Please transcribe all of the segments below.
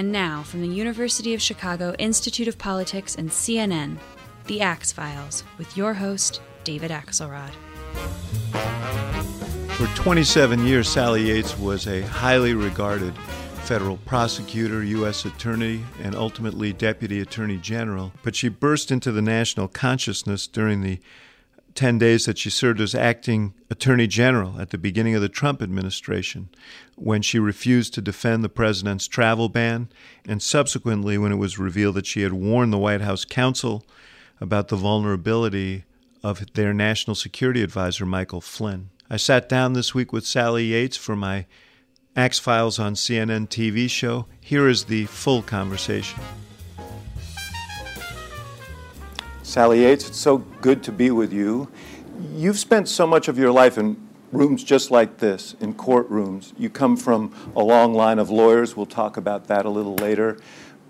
And now, from the University of Chicago Institute of Politics and CNN, The Axe Files, with your host, David Axelrod. For 27 years, Sally Yates was a highly regarded federal prosecutor, U.S. attorney, and ultimately deputy attorney general. But she burst into the national consciousness during the 10 days that she served as acting attorney general at the beginning of the Trump administration, when she refused to defend the president's travel ban, and subsequently when it was revealed that she had warned the White House counsel about the vulnerability of their national security advisor, Michael Flynn. I sat down this week with Sally Yates for my Axe Files on CNN TV show. Here is the full conversation. Sally Yates, it's so good to be with you. You've spent so much of your life in rooms just like this, in courtrooms. You come from a long line of lawyers. We'll talk about that a little later.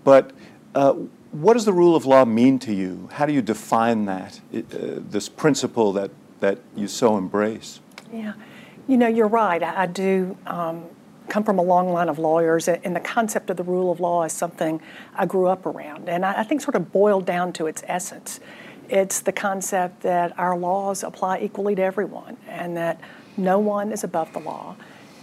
But uh, what does the rule of law mean to you? How do you define that, uh, this principle that, that you so embrace? Yeah, you know, you're right. I, I do um, come from a long line of lawyers, and the concept of the rule of law is something I grew up around. And I, think sort of boiled down to its essence. It's the concept that our laws apply equally to everyone, and that no one is above the law,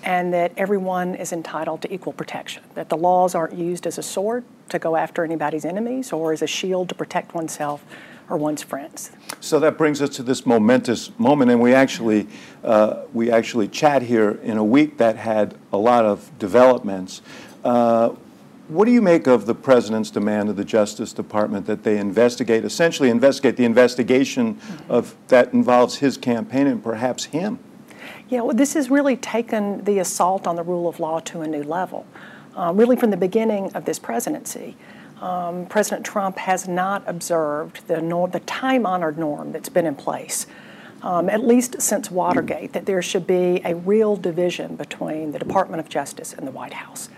and that everyone is entitled to equal protection. That the laws aren't used as a sword to go after anybody's enemies or as a shield to protect oneself or one's friends. So that brings us to this momentous moment, and we actually uh, we actually chat here in a week that had a lot of developments. Uh, what do you make of the president's demand of the Justice Department that they investigate, essentially investigate the investigation of that involves his campaign and perhaps him? Yeah, well, this has really taken the assault on the rule of law to a new level. Um, really, from the beginning of this presidency, um, President Trump has not observed the, the time honored norm that's been in place, um, at least since Watergate, that there should be a real division between the Department of Justice and the White House.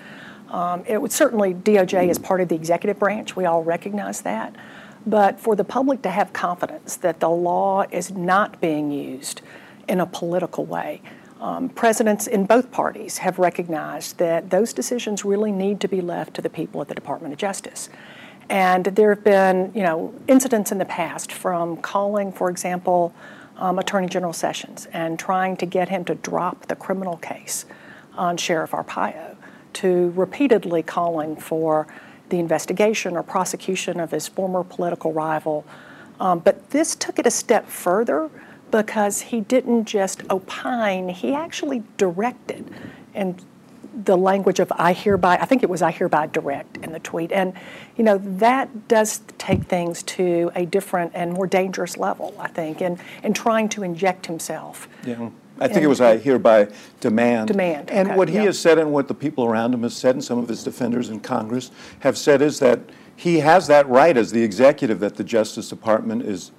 Um, it would certainly, DOJ is part of the executive branch, we all recognize that. But for the public to have confidence that the law is not being used in a political way, um, presidents in both parties have recognized that those decisions really need to be left to the people at the Department of Justice. And there have been, you know, incidents in the past from calling, for example, um, Attorney General Sessions and trying to get him to drop the criminal case on Sheriff Arpaio, to repeatedly calling for the investigation or prosecution of his former political rival. Um, but this took it a step further because he didn't just opine, he actually directed. And the language of I hereby, I think it was I hereby direct in the tweet. And, you know, that does take things to a different and more dangerous level, I think, in, in trying to inject himself. Yeah. I think it was I hereby demand. Demand. And okay, what he yeah. has said and what the people around him have said and some of his defenders in Congress have said is that he has that right as the executive that the Justice Department is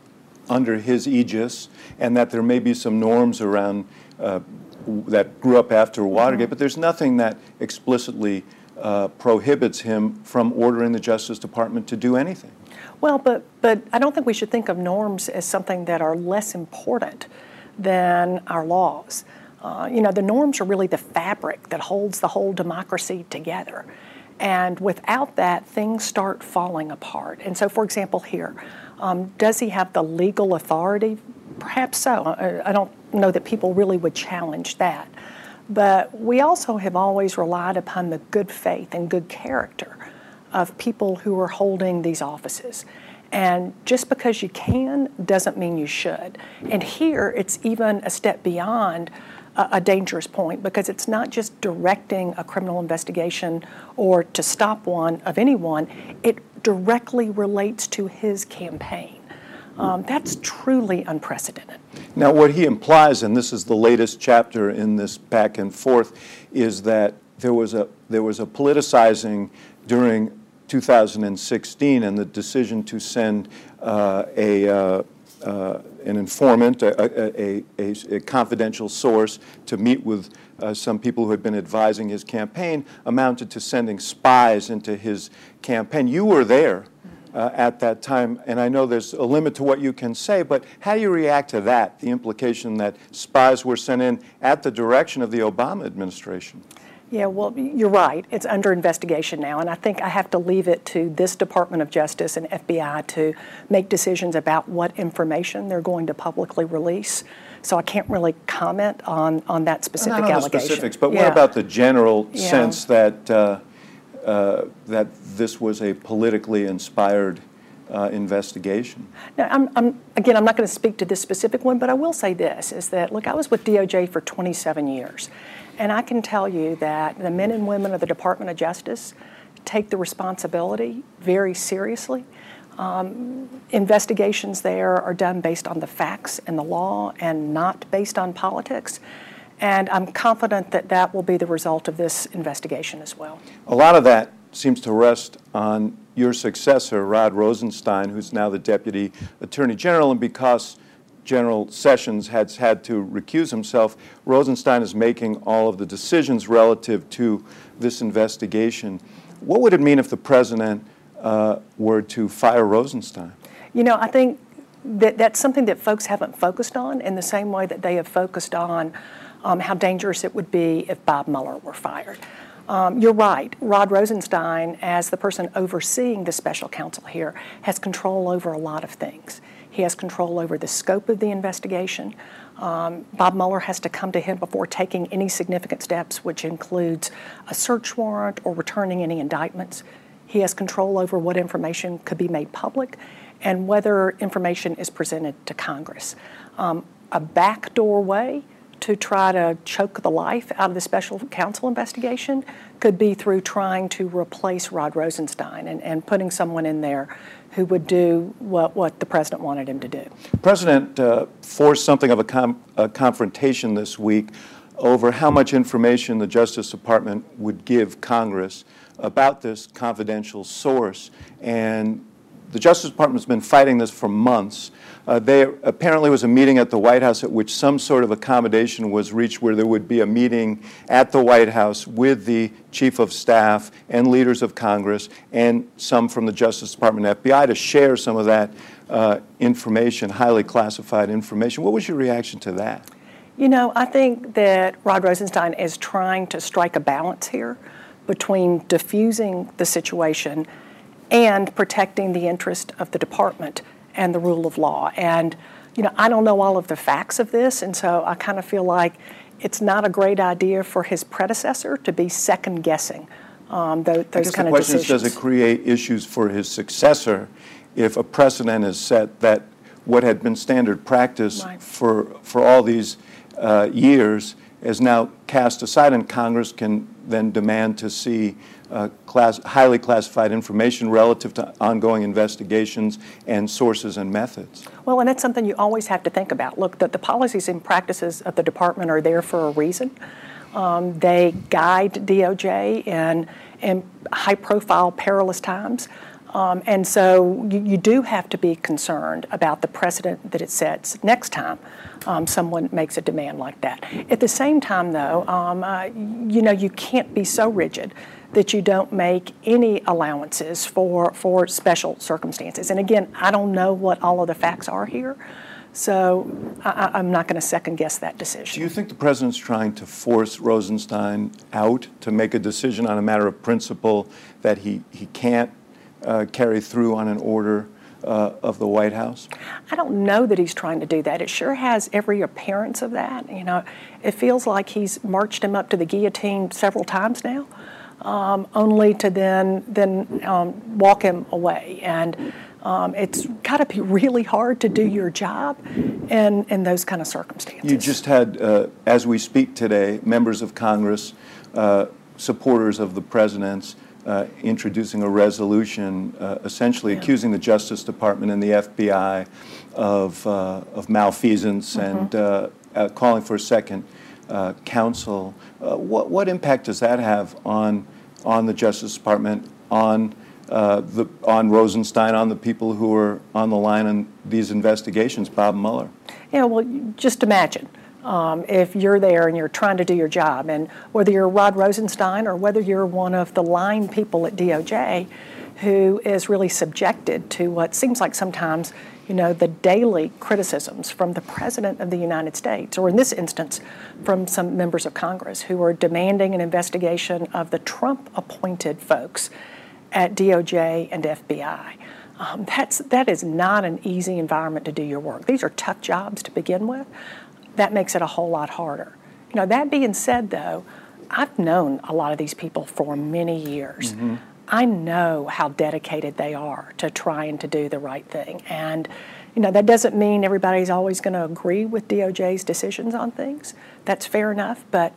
under his aegis, and that there may be some norms around uh, that grew up after Watergate, but there's nothing that explicitly uh, prohibits him from ordering the Justice Department to do anything. Well, but but I don't think we should think of norms as something that are less important than our laws. Uh, you know, the norms are really the fabric that holds the whole democracy together. And without that, things start falling apart. And so, for example, here, um, does he have the legal authority? Perhaps so. I, I don't know that people really would challenge that. But we also have always relied upon the good faith and good character of people who are holding these offices. And just because you can doesn't mean you should. And here it's even a step beyond a, a, dangerous point because it's not just directing a criminal investigation or to stop one of anyone, it directly relates to his campaign. Um, that's truly unprecedented. Now, what he implies, and this is the latest chapter in this back and forth, is that there was a there was a politicizing during 2016 and the decision to send uh, a uh, uh, an informant, a, a, a, a, confidential source, to meet with uh, some people who had been advising his campaign, amounted to sending spies into his campaign. You were there uh, at that time, and I know there's a limit to what you can say, but how do you react to that, the implication that spies were sent in at the direction of the Obama administration? Yeah, well, you're right. It's under investigation now, and I think I have to leave it to this Department of Justice and FBI to make decisions about what information they're going to publicly release. So I can't really comment on, on that specific Not allegation. The specifics, but yeah. what about the general yeah. sense that uh, uh, that this was a politically inspired uh, investigation? Now, I'm, I'm, again, I'm not going to speak to this specific one, but I will say this: is that look, I was with DOJ for 27 years. And I can tell you that the men and women of the Department of Justice take the responsibility very seriously. Um, investigations there are done based on the facts and the law and not based on politics. And I'm confident that that will be the result of this investigation as well. A lot of that seems to rest on your successor, Rod Rosenstein, who's now the Deputy Attorney General, and because General Sessions has had to recuse himself. Rosenstein is making all of the decisions relative to this investigation. What would it mean if the president uh, were to fire Rosenstein? You know, I think that that's something that folks haven't focused on in the same way that they have focused on um, how dangerous it would be if Bob Mueller were fired. Um, you're right. Rod Rosenstein, as the person overseeing the special counsel here, has control over a lot of things. He has control over the scope of the investigation. Um, Bob Mueller has to come to him before taking any significant steps, which includes a search warrant or returning any indictments. He has control over what information could be made public and whether information is presented to Congress. Um, a backdoor way to try to choke the life out of the special counsel investigation could be through trying to replace Rod Rosenstein and, and putting someone in there who would do what, what the president wanted him to do. The president uh, forced something of a, com- a confrontation this week over how much information the Justice Department would give Congress about this confidential source. And the Justice Department's been fighting this for months. Uh, there apparently was a meeting at the White House at which some sort of accommodation was reached where there would be a meeting at the White House with the Chief of Staff and leaders of Congress and some from the Justice Department FBI to share some of that uh, information, highly classified information. What was your reaction to that? You know, I think that Rod Rosenstein is trying to strike a balance here between diffusing the situation and protecting the interest of the department and the rule of law. And, you know, I don't know all of the facts of this, and so I kind of feel like it's not a great idea for his predecessor to be second guessing um, those, those kind of decisions. does it create issues for his successor if a precedent is set that what had been standard practice right. for, for all these uh, years is now cast aside, and Congress can then demand to see uh, class, highly classified information relative to ongoing investigations and sources and methods. Well, and that's something you always have to think about. Look, the, the policies and practices of the department are there for a reason. Um, they guide DOJ in, in high profile, perilous times. Um, and so you, you, do have to be concerned about the precedent that it sets next time um, someone makes a demand like that. At the same time, though, um, uh, you know, you can't be so rigid that you don't make any allowances for, for special circumstances. And again, I don't know what all of the facts are here. So I, am not going to second guess that decision. Do you think the president's trying to force Rosenstein out to make a decision on a matter of principle that he, he can't uh, carry through on an order uh, of the White House? I don't know that he's trying to do that. It sure has every appearance of that. You know, it feels like he's marched him up to the guillotine several times now um, only to then then um, walk him away. And um, it's got to be really hard to do your job in, in those kind of circumstances. You just had, uh, as we speak today, members of Congress, uh, supporters of the president's, uh, introducing a resolution uh, essentially yeah. accusing the Justice Department and the FBI of, uh, of malfeasance mm-hmm. and uh, uh, calling for a second uh, counsel. what, what impact does that have on, on the Justice Department, on, the, on Rosenstein, on the people who are on the line in these investigations, Bob Mueller? Yeah, well, just imagine um, if you're there and you're trying to do your job. And whether you're Rod Rosenstein or whether you're one of the line people at DOJ who is really subjected to what seems like sometimes, you know, the daily criticisms from the President of the United States, or in this instance, from some members of Congress who are demanding an investigation of the Trump appointed folks at DOJ and FBI. Um, that's, that is not an easy environment to do your work. These are tough jobs to begin with that makes it a whole lot harder. You know, that being said, though, I've known a lot of these people for many years. Mm-hmm. I know how dedicated they are to trying to do the right thing. And, you know, that doesn't mean everybody's always going to agree with DOJ's decisions on things. That's fair enough. But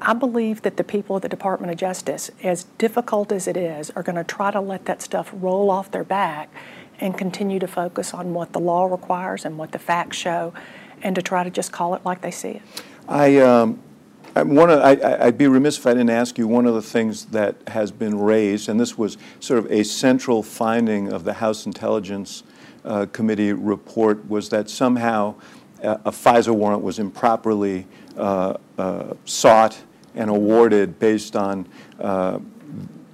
I believe that the people at the Department of Justice, as difficult as it is, are going to try to let that stuff roll off their back and continue to focus on what the law requires and what the facts show and to try to just call it like they see it. I, um, I one of, I, would be remiss if I didn't ask you one of the things that has been raised, and this was sort of a central finding of the House Intelligence uh, Committee report, was that somehow a, a FISA warrant was improperly uh, uh, sought and awarded based on uh,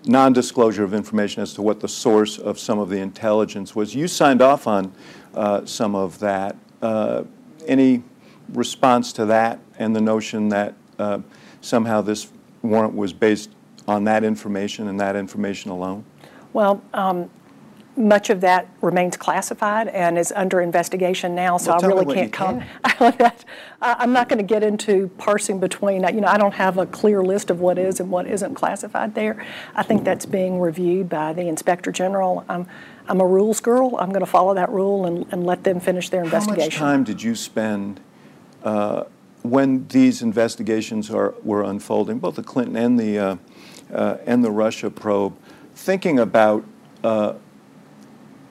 non-disclosure of information as to what the source of some of the intelligence was. You signed off on uh, some of that. Uh, any response to that and the notion that uh, somehow this warrant was based on that information and that information alone? Well, um, much of that remains classified and is under investigation now, so well, I really can't comment. Can. I'm not going to get into parsing between, you know, I don't have a clear list of what is and what isn't classified there. I think that's being reviewed by the Inspector General. Um, I'm a rules girl. I'm going to follow that rule and, and let them finish their investigation. How much time did you spend uh, when these investigations are, were unfolding, both the Clinton and the, uh, uh, and the Russia probe, thinking about uh,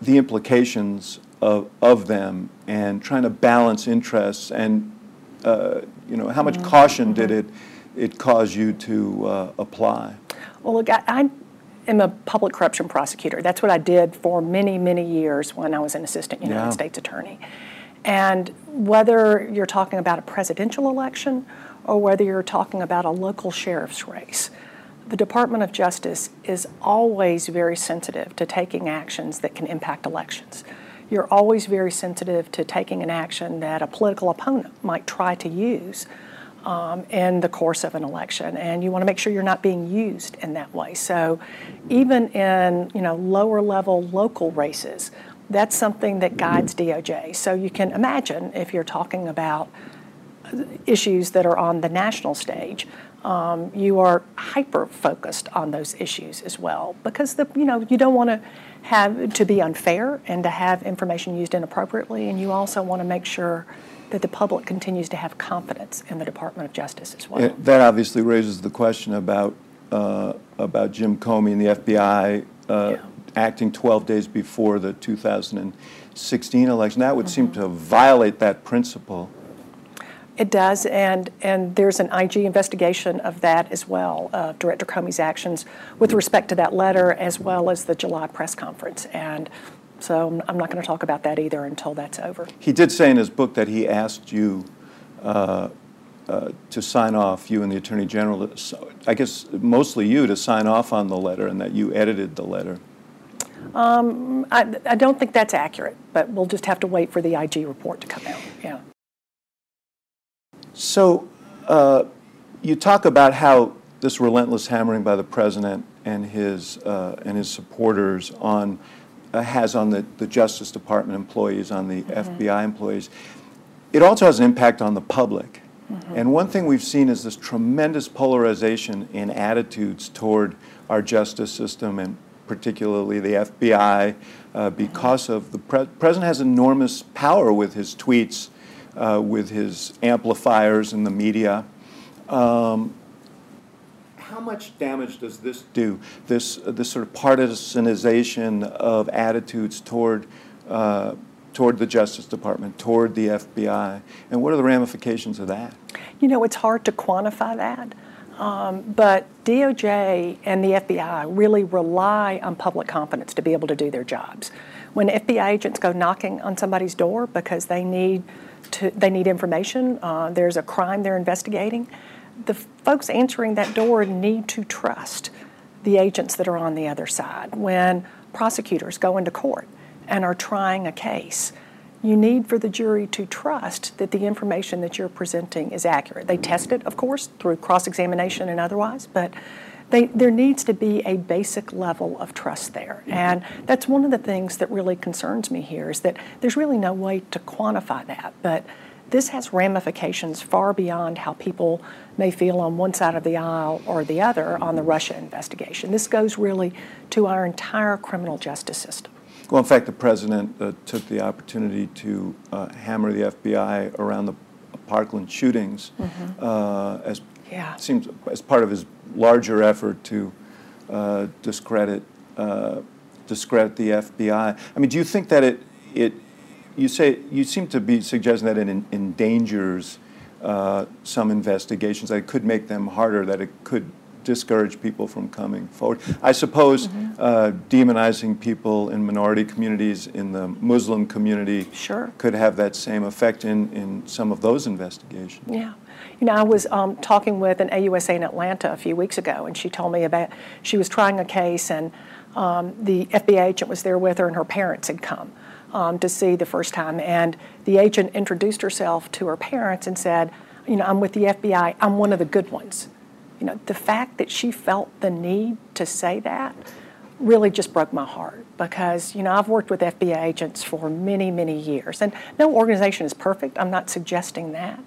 the implications of, of them and trying to balance interests and uh, you know how much mm-hmm. caution did mm-hmm. it it cause you to uh, apply? Well, look, I, I am a public corruption prosecutor. That's what I did for many, many years when I was an assistant United yeah. States attorney. And whether you're talking about a presidential election or whether you're talking about a local sheriff's race, the Department of Justice is always very sensitive to taking actions that can impact elections. You're always very sensitive to taking an action that a political opponent might try to use um, in the course of an election, and you want to make sure you're not being used in that way. So, even in you know lower level local races, that's something that guides DOJ. So you can imagine if you're talking about issues that are on the national stage, um, you are hyper focused on those issues as well because the you know you don't want to have to be unfair and to have information used inappropriately, and you also want to make sure that the public continues to have confidence in the Department of Justice as well. It, that obviously raises the question about uh, about Jim Comey and the FBI uh, yeah. acting 12 days before the 2016 election. That would mm-hmm. seem to violate that principle. It does, and and there's an IG investigation of that as well, uh, Director Comey's actions with respect to that letter, as well as the July press conference. And so I'm not going to talk about that either until that's over. He did say in his book that he asked you uh, uh, to sign off, you and the Attorney General, I guess mostly you, to sign off on the letter and that you edited the letter. Um, I, I don't think that's accurate, but we'll just have to wait for the IG report to come out. Yeah. So uh, you talk about how this relentless hammering by the president and his uh, and his supporters on uh, has on the, the Justice Department employees, on the mm-hmm. FBI employees. It also has an impact on the public. Mm-hmm. And one thing we've seen is this tremendous polarization in attitudes toward our justice system and particularly the FBI uh, because mm-hmm. of the pre- president has enormous power with his tweets, uh, with his amplifiers in the media. Um, how much damage does this do? This uh, this sort of partisanization of attitudes toward uh, toward the Justice Department, toward the FBI, and what are the ramifications of that? You know, it's hard to quantify that. Um, but DOJ and the FBI really rely on public confidence to be able to do their jobs. When FBI agents go knocking on somebody's door because they need to, they need information, uh, there's a crime they're investigating, the folks answering that door need to trust the agents that are on the other side. When prosecutors go into court and are trying a case, you need for the jury to trust that the information that you're presenting is accurate. They test it, of course, through cross examination and otherwise, but they, there needs to be a basic level of trust there. And that's one of the things that really concerns me here is that there's really no way to quantify that. But this has ramifications far beyond how people may feel on one side of the aisle or the other on the Russia investigation. This goes really to our entire criminal justice system. Well, in fact, the president uh, took the opportunity to uh, hammer the FBI around the Parkland shootings mm-hmm. uh, as yeah. seems as part of his larger effort to uh, discredit uh, discredit the FBI. I mean, do you think that it it you say you seem to be suggesting that it in, endangers uh, some investigations that it could make them harder that it could discourage people from coming forward. I suppose mm-hmm. uh, demonizing people in minority communities, in the Muslim community, sure. could have that same effect in, in some of those investigations. Yeah. You know, I was um, talking with an AUSA in Atlanta a few weeks ago, and she told me about she was trying a case, and um, the FBI agent was there with her, and her parents had come. Um, to see the first time, and the agent introduced herself to her parents and said, "You know, I'm with the FBI. I'm one of the good ones." you know, the fact that she felt the need to say that really just broke my heart because, you know, I've worked with FBI agents for many, many years. And no organization is perfect. I'm not suggesting that.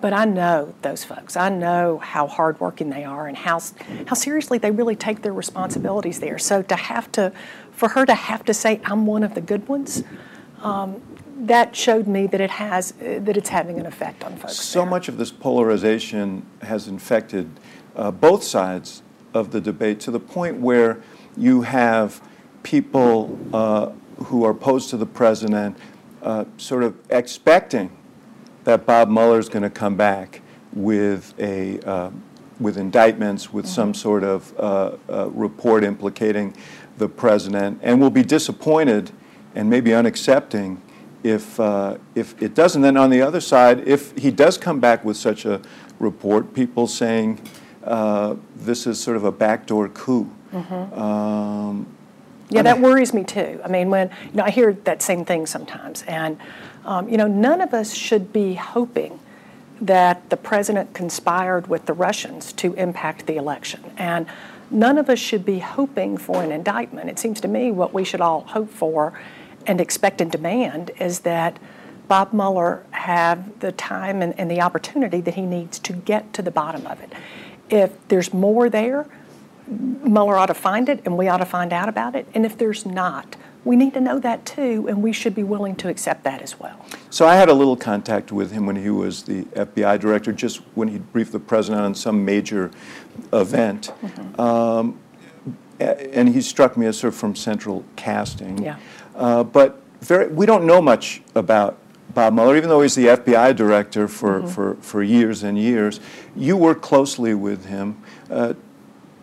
But I know those folks. I know how hardworking they are and how, how seriously they really take their responsibilities there. So to have to, for her to have to say, I'm one of the good ones, um, that showed me that it has, that it's having an effect on folks. So there. much of this polarization has infected uh, both sides of the debate to the point where you have people uh, who are opposed to the president uh, sort of expecting that Bob Mueller is going to come back with a uh, with indictments, with mm-hmm. some sort of uh, uh, report implicating the president, and will be disappointed and maybe unaccepting if if it doesn't. Then on the other side, if he does come back with such a report, people saying uh, this is sort of a backdoor coup. Mm-hmm. Um, yeah, that worries me too. I mean, when you know, I hear that same thing sometimes, and um, you know, none of us should be hoping that the president conspired with the Russians to impact the election, and none of us should be hoping for an indictment. It seems to me what we should all hope for and expect and demand is that Bob Mueller have the time and, and the opportunity that he needs to get to the bottom of it if there's more there, Mueller ought to find it and we ought to find out about it. And if there's not, we need to know that too, and we should be willing to accept that as well. So I had a little contact with him when he was the FBI director, just when he briefed the president on some major event. Mm-hmm. Um, and he struck me as sort of from central casting. Yeah. Uh, but very, we don't know much about Bob Mueller, even though he's the FBI director for, mm-hmm. for, for years and years, you work closely with him. Uh,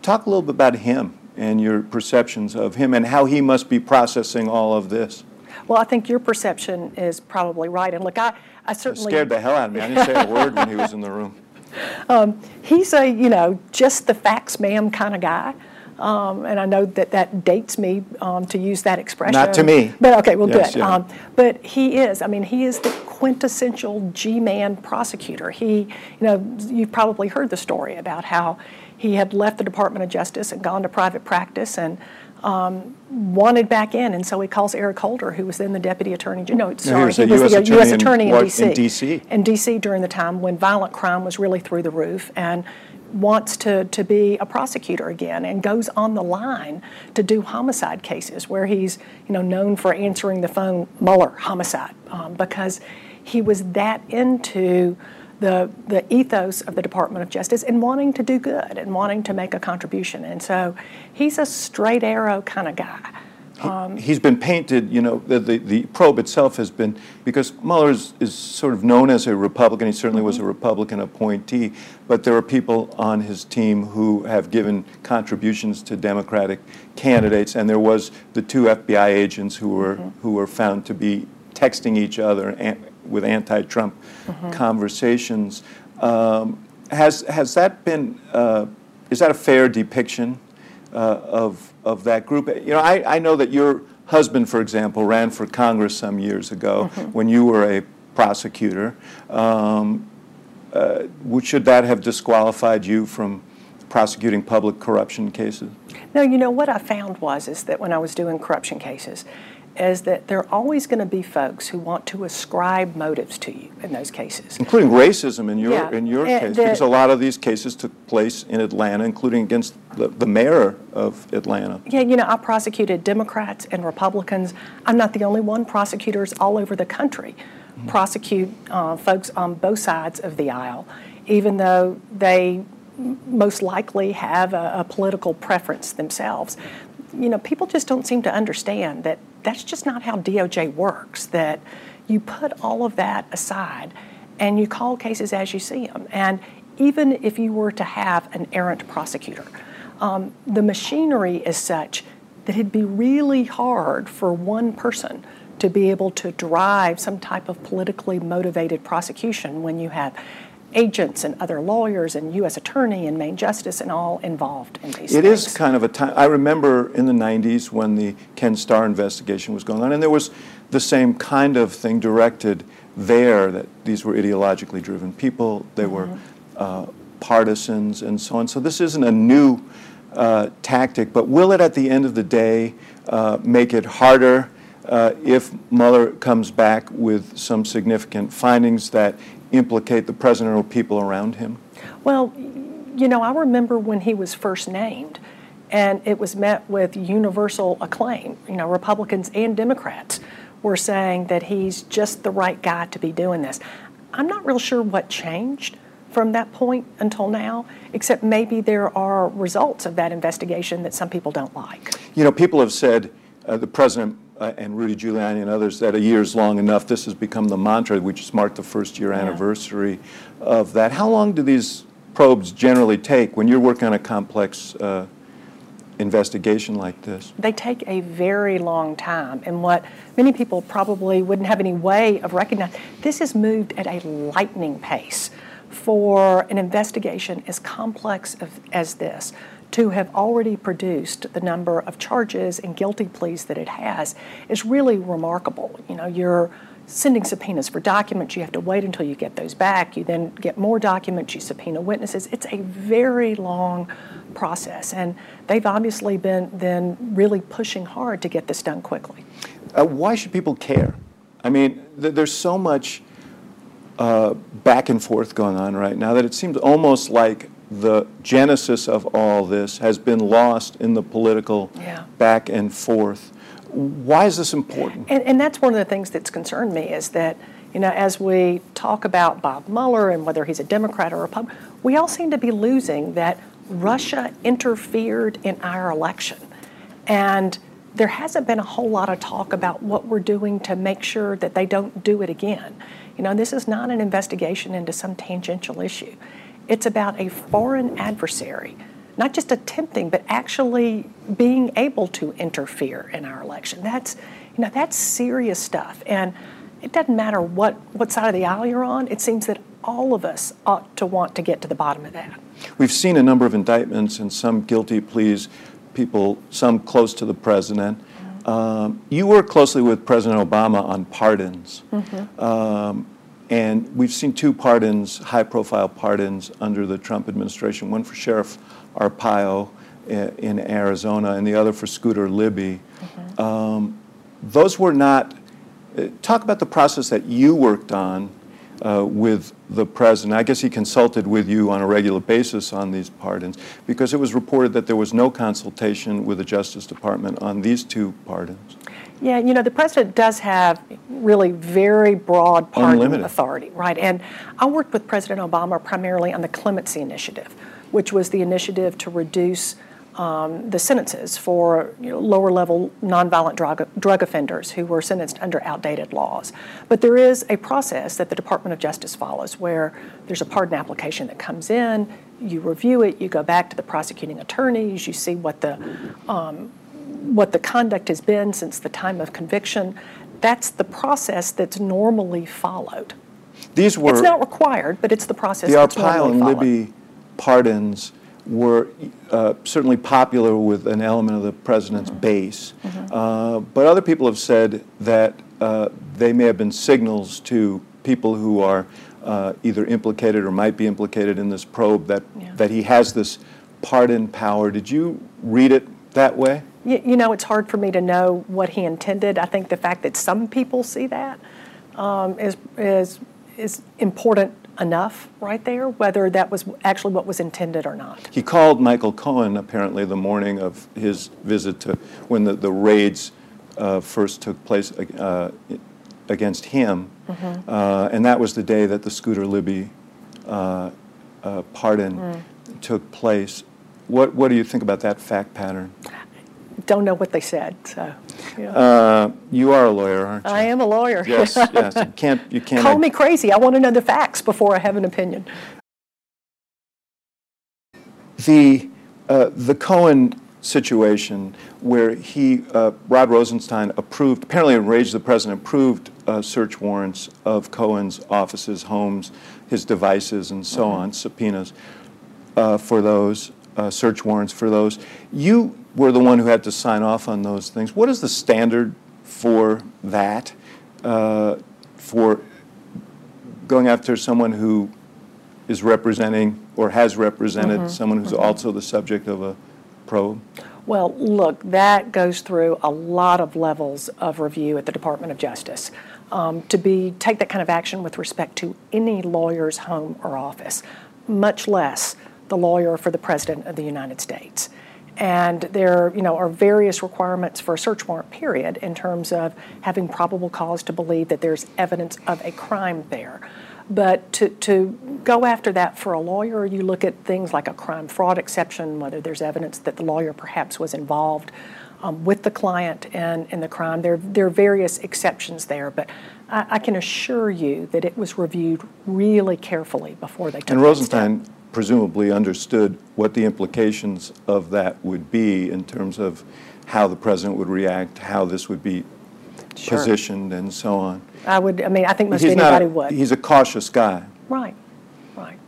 talk a little bit about him and your perceptions of him and how he must be processing all of this. Well, I think your perception is probably right. And look, I, I certainly. It scared the hell out of me. I didn't say a word when he was in the room. Um, he's a, you know, just the facts, ma'am kind of guy. Um, and I know that that dates me um, to use that expression. Not to me. But okay, well, yes, good. Yeah. Um, but he is. I mean, he is the quintessential G-man prosecutor. He, you know, you've probably heard the story about how he had left the Department of Justice and gone to private practice and. Um, wanted back in, and so he calls Eric Holder, who was then the deputy attorney. No, sorry, he was, the U.S. attorney in, in D.C. In D.C. during the time when violent crime was really through the roof, and wants to, to be a prosecutor again and goes on the line to do homicide cases where he's you know known for answering the phone Mueller homicide um, because he was that into the, the ethos of the Department of Justice and wanting to do good and wanting to make a contribution. And so he's a straight arrow kind of guy. Um, he's been painted, you know, the, the, the, probe itself has been, because Mueller is, is sort of known as a Republican, he certainly mm-hmm. was a mm-hmm. Republican appointee, but there are people on his team who have given contributions to Democratic candidates, and there was the two FBI agents who were, mm-hmm. who were found to be texting each other with anti-Trump mm-hmm. conversations. Um, has, has that been, uh, is that a fair depiction uh, of, of that group. You know, I, I know that your husband, for example, ran for Congress some years ago mm-hmm. when you were a prosecutor. Um, uh, should that have disqualified you from prosecuting public corruption cases? No, you know what I found was is that when I was doing corruption cases, is that there are always going to be folks who want to ascribe motives to you in those cases, including racism in your yeah. in your and case, the, because a lot of these cases took place in Atlanta, including against the, the, mayor of Atlanta. Yeah, you know, I prosecuted Democrats and Republicans. I'm not the only one. Prosecutors all over the country mm-hmm. prosecute uh, folks on both sides of the aisle, even though they most likely have a, a political preference themselves you know, people just don't seem to understand that that's just not how DOJ works, that you put all of that aside and you call cases as you see them. And even if you were to have an errant prosecutor, um, the machinery is such that it'd be really hard for one person to be able to drive some type of politically motivated prosecution when you have agents and other lawyers and U.S. attorney and Main Justice and all involved in these. It things. is kind of a time. I remember in the '90s when the Ken Starr investigation was going on, and there was the same kind of thing directed there. That these were ideologically driven people. They were uh, partisans and so on. So this isn't a new uh, tactic, but will it, at the end of the day, uh, make it harder? Uh, if Mueller comes back with some significant findings that implicate the president or people around him? Well, you know, I remember when he was first named, and it was met with universal acclaim. You know, Republicans and Democrats were saying that he's just the right guy to be doing this. I'm not real sure what changed from that point until now, except maybe there are results of that investigation that some people don't like. You know, people have said uh, the president uh, and Rudy Giuliani and others that a year is long enough. This has become the mantra, We just marked the first year anniversary of that. How long do these probes generally take when you're working on a complex uh, investigation like this? They take a very long time, and what many people probably wouldn't have any way of recognizing, this has moved at a lightning pace for an investigation as complex of, as this to have already produced the number of charges and guilty pleas that it has is really remarkable. You know, you're sending subpoenas for documents, you have to wait until you get those back, you then get more documents, you subpoena witnesses. It's a very long process, and they've obviously been then really pushing hard to get this done quickly. Uh, why should people care? I mean, th- there's so much uh, back and forth going on right now that it seems almost like the genesis of all this has been lost in the political yeah. back and forth. Why is this important? And, and, that's one of the things that's concerned me is that, you know, as we talk about Bob Mueller and whether he's a Democrat or a Republican, we all seem to be losing that Russia interfered in our election. And there hasn't been a whole lot of talk about what we're doing to make sure that they don't do it again. You know, this is not an investigation into some tangential issue. It's about a foreign adversary, not just attempting, but actually being able to interfere in our election. That's, you know, that's serious stuff. And it doesn't matter what, what side of the aisle you're on, it seems that all of us ought to want to get to the bottom of that. We've seen a number of indictments and some guilty pleas, people, some close to the president. Mm-hmm. Um, you work closely with President Obama on pardons. Mm-hmm. Um, and we've seen two pardons, high profile pardons, under the Trump administration one for Sheriff Arpaio in Arizona, and the other for Scooter Libby. Mm-hmm. Um, those were not, uh, talk about the process that you worked on uh, with the president. I guess he consulted with you on a regular basis on these pardons because it was reported that there was no consultation with the Justice Department on these two pardons. Yeah, you know, the president does have really very broad pardon authority, right? And I worked with President Obama primarily on the Clemency Initiative, which was the initiative to reduce um, the sentences for you know, lower level nonviolent drug, drug offenders who were sentenced under outdated laws. But there is a process that the Department of Justice follows where there's a pardon application that comes in, you review it, you go back to the prosecuting attorneys, you see what the um, what the conduct has been since the time of conviction. That's the process that's normally followed. These were It's not required, but it's the process the Arpaio and followed. Libby pardons were uh, certainly popular with an element of the president's Mm-hmm. base. Uh, but other people have said that uh, they may have been signals to people who are uh, either implicated or might be implicated in this probe that, Yeah. that he has this pardon power. Did you read it that way? You, you know, it's hard for me to know what he intended. I think the fact that some people see that um, is is is important enough right there, whether that was actually what was intended or not. He called Michael Cohen apparently the morning of his visit to when the, the raids uh, first took place uh, against him, uh, and that was the day that the Scooter Libby uh, uh, pardon took place. What what do you think about that fact pattern? Don't know what they said, so. yeah. Uh, you are a lawyer, aren't you? I am a lawyer. Yes, yes. You can't you can't. Call me crazy. I want to know the facts before I have an opinion. The, uh, the Cohen situation where he, uh, Rod Rosenstein approved, apparently enraged the president, approved uh, search warrants of Cohen's offices, homes, his devices, and so on, subpoenas uh, for those, uh, search warrants for those. You were the one who had to sign off on those things. What is the standard for that, uh, for going after someone who is representing or has represented someone who's also the subject of a probe? Well, look, that goes through a lot of levels of review at the Department of Justice. Um, to be take that kind of action with respect to any lawyer's home or office, much less the lawyer for the President of the United States. And there, you know, are various requirements for a search warrant period in terms of having probable cause to believe that there's evidence of a crime there. But to, to go after that for a lawyer, you look at things like a crime fraud exception, whether there's evidence that the lawyer perhaps was involved um, with the client in, in the crime. There, there are various exceptions there, but I, I can assure you that it was reviewed really carefully before they took And Rosenstein step. Presumably understood what the implications of that would be in terms of how the president would react, how this would be Sure. positioned, and so on. I would, I mean, I think most He's anybody would. He's a cautious guy. Right, right.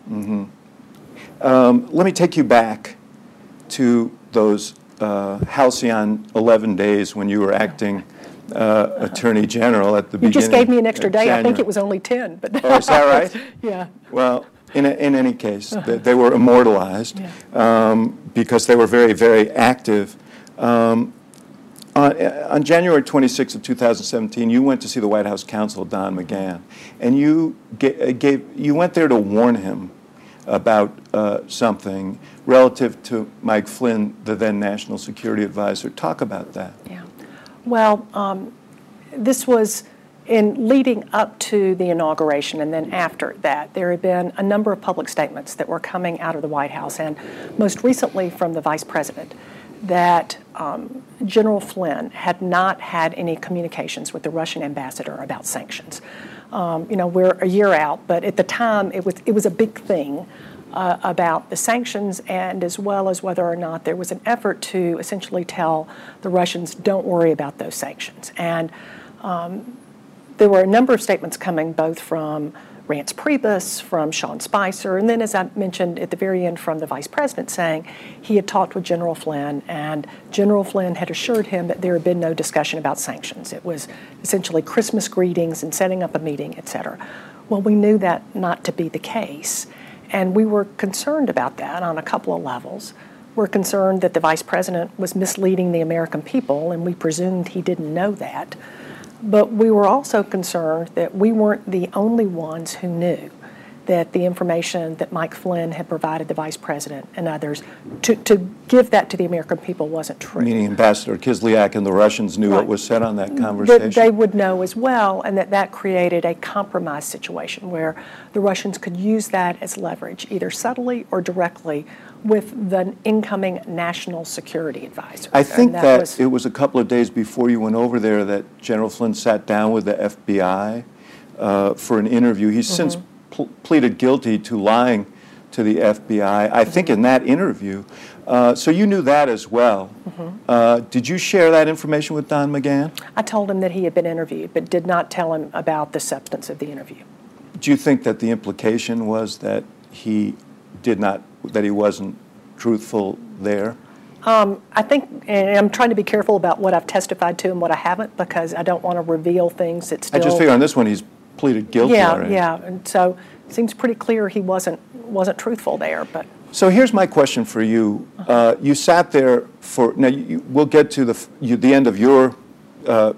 Um, let me take you back to those uh, halcyon 11 days when you were acting uh, Attorney General at the You beginning. just gave me an extra day. I think it was only 10, but. Oh, is that right? Yeah. Well, in, a, in any case, they, they were immortalized Yeah. um, because they were very, very active. Um, on, on January 26th of 2017, you went to see the White House counsel, Don McGahn, and you ga- uh, gave, you went there to warn him about uh, something relative to Mike Flynn, the then National Security Advisor. Talk about that. Yeah. Well, um, this was in leading up to the inauguration and then after that, there had been a number of public statements that were coming out of the White House and most recently from the Vice President that um, General Flynn had not had any communications with the Russian ambassador about sanctions. Um, you know, we're a year out, but at the time it was it was a big thing uh, about the sanctions and as well as whether or not there was an effort to essentially tell the Russians, don't worry about those sanctions. And um, there were a number of statements coming both from Reince Priebus, from Sean Spicer, and then, as I mentioned at the very end, from the vice president saying he had talked with General Flynn, and General Flynn had assured him that there had been no discussion about sanctions. It was essentially Christmas greetings and setting up a meeting, et cetera. Well, we knew that not to be the case, and we were concerned about that on a couple of levels. We're concerned that the vice president was misleading the American people, and we presumed he didn't know that. But we were also concerned that we weren't the only ones who knew that the information that Mike Flynn had provided the vice president and others to, to give that to the American people wasn't true. Meaning Ambassador Kislyak and the Russians knew Right. what was said on that conversation? That they would know as well, and that that created a compromise situation where the Russians could use that as leverage, either subtly or directly, with the incoming national security advisor. I think that was- it was a couple of days before you went over there that General Flynn sat down with the FBI uh, for an interview. He's since Mm-hmm. pl- pleaded guilty to lying to the FBI, I think in that interview. Uh, So you knew that as well. Mm-hmm. Uh, Did you share that information with Don McGahn? I told him that he had been interviewed, but did not tell him about the substance of the interview. Do you think that the implication was that he did not, that he wasn't truthful there? I think, and I'm trying to be careful about what I've testified to and what I haven't, because I don't want to reveal things that I just figure on this one, he's pleaded guilty Yeah, already. yeah, and so it seems pretty clear he wasn't, wasn't truthful there, but. So here's my question for you. Uh, you sat there for, now, you, we'll get to the, you, the end of your uh,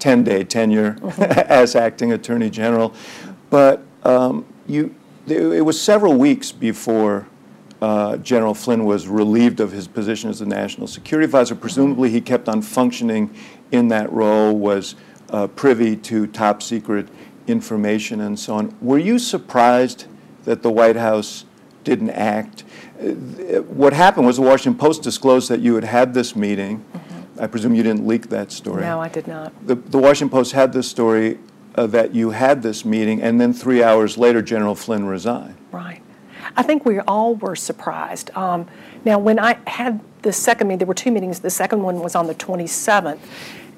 10 day tenure as acting Attorney General, but um, you, it was several weeks before uh, General Flynn was relieved of his position as the National Security Advisor. Presumably, he kept on functioning in that role, was uh, privy to top secret information and so on. Were you surprised that the White House didn't act? Uh, What happened was the Washington Post disclosed that you had had this meeting. I presume you didn't leak that story. No, I did not. The, the Washington Post had this story uh, that you had this meeting, and then three hours later, General Flynn resigned. Right. I think we all were surprised. Um, now, when I had the second meeting, there were two meetings. The second one was on the 27th,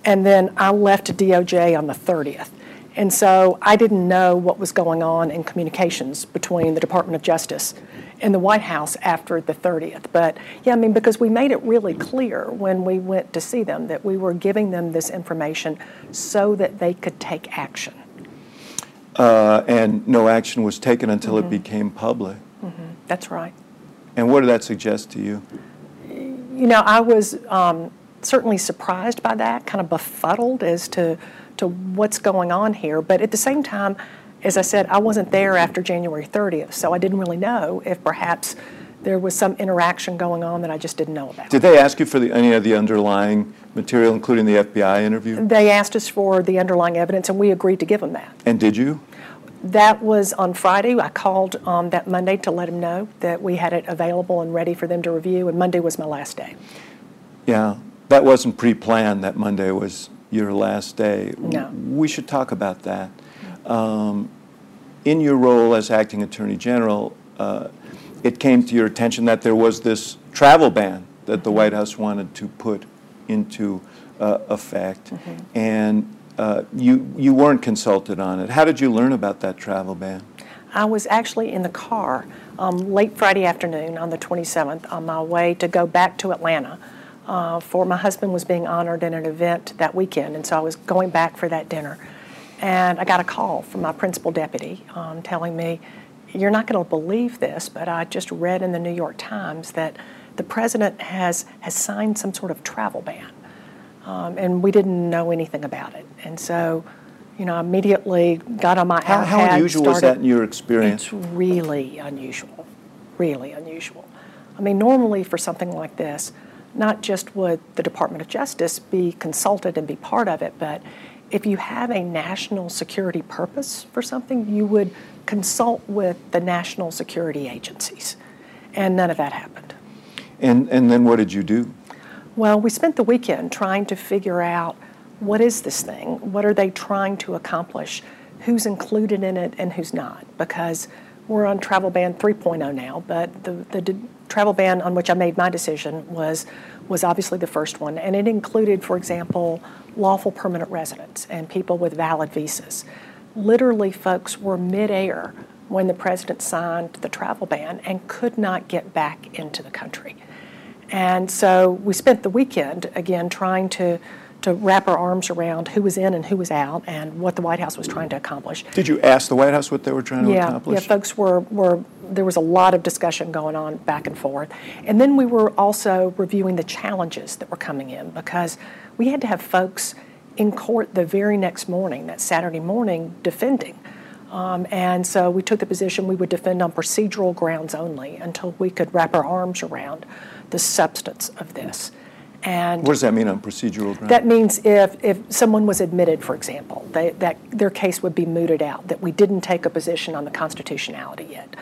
and then I left DOJ on the 30th. And so I didn't know what was going on in communications between the Department of Justice and the White House after the 30th. But yeah, I mean, because we made it really clear when we went to see them that we were giving them this information so that they could take action. Uh, and no action was taken until Mm-hmm. it became public. That's right. And what did that suggest to you? You know, I was um, certainly surprised by that, kind of befuddled as to, to what's going on here. But at the same time, as I said, I wasn't there after January 30th, so I didn't really know if perhaps there was some interaction going on that I just didn't know about. Did they ask you for the, any of the underlying material, including the FBI interview? They asked us for the underlying evidence, and we agreed to give them that. And did you? That was on Friday. I called um, that Monday to let them know that we had it available and ready for them to review, and Monday was my last day. Yeah, that wasn't pre-planned, that Monday was your last day. No. We should talk about that. Um, In your role as acting Attorney General, uh, it came to your attention that there was this travel ban that the White House wanted to put into uh, effect, and uh, you, you weren't consulted on it. How did you learn about that travel ban? I was actually in the car um, late Friday afternoon on the 27th on my way to go back to Atlanta. Uh, for my husband was being honored in an event that weekend, and so I was going back for that dinner. And I got a call from my principal deputy um, telling me, You're not going to believe this, but I just read in the New York Times that the president has, has signed some sort of travel ban. Um, and we didn't know anything about it. And so, you know, I immediately got on my How, iPad. how unusual was started- that in your experience? it's really unusual, really unusual. I mean, normally for something like this, not just would the Department of Justice be consulted and be part of it, but if you have a national security purpose for something, you would consult with the national security agencies. And none of that happened. And, and then what did you do? Well, we spent the weekend trying to figure out what is this thing? What are they trying to accomplish? Who's included in it and who's not? Because we're on travel ban 3.0 now, but the, the travel ban on which I made my decision was, was obviously the first one. And it included, for example, lawful permanent residents and people with valid visas. Literally, folks were midair when the president signed the travel ban and could not get back into the country. And so we spent the weekend again trying to to wrap our arms around who was in and who was out and what the White House was trying to accomplish. Did you ask the White House what they were trying to Yeah, accomplish? yeah, folks were, were there was a lot of discussion going on back and forth. And then we were also reviewing the challenges that were coming in because we had to have folks in court the very next morning, that Saturday morning, defending Um, and so we took the position we would defend on procedural grounds only until we could wrap our arms around the substance of this. And What does that mean on procedural grounds? that means if, if someone was admitted, for example, they, that their case would be mooted out, that we didn't take a position on the constitutionality yet.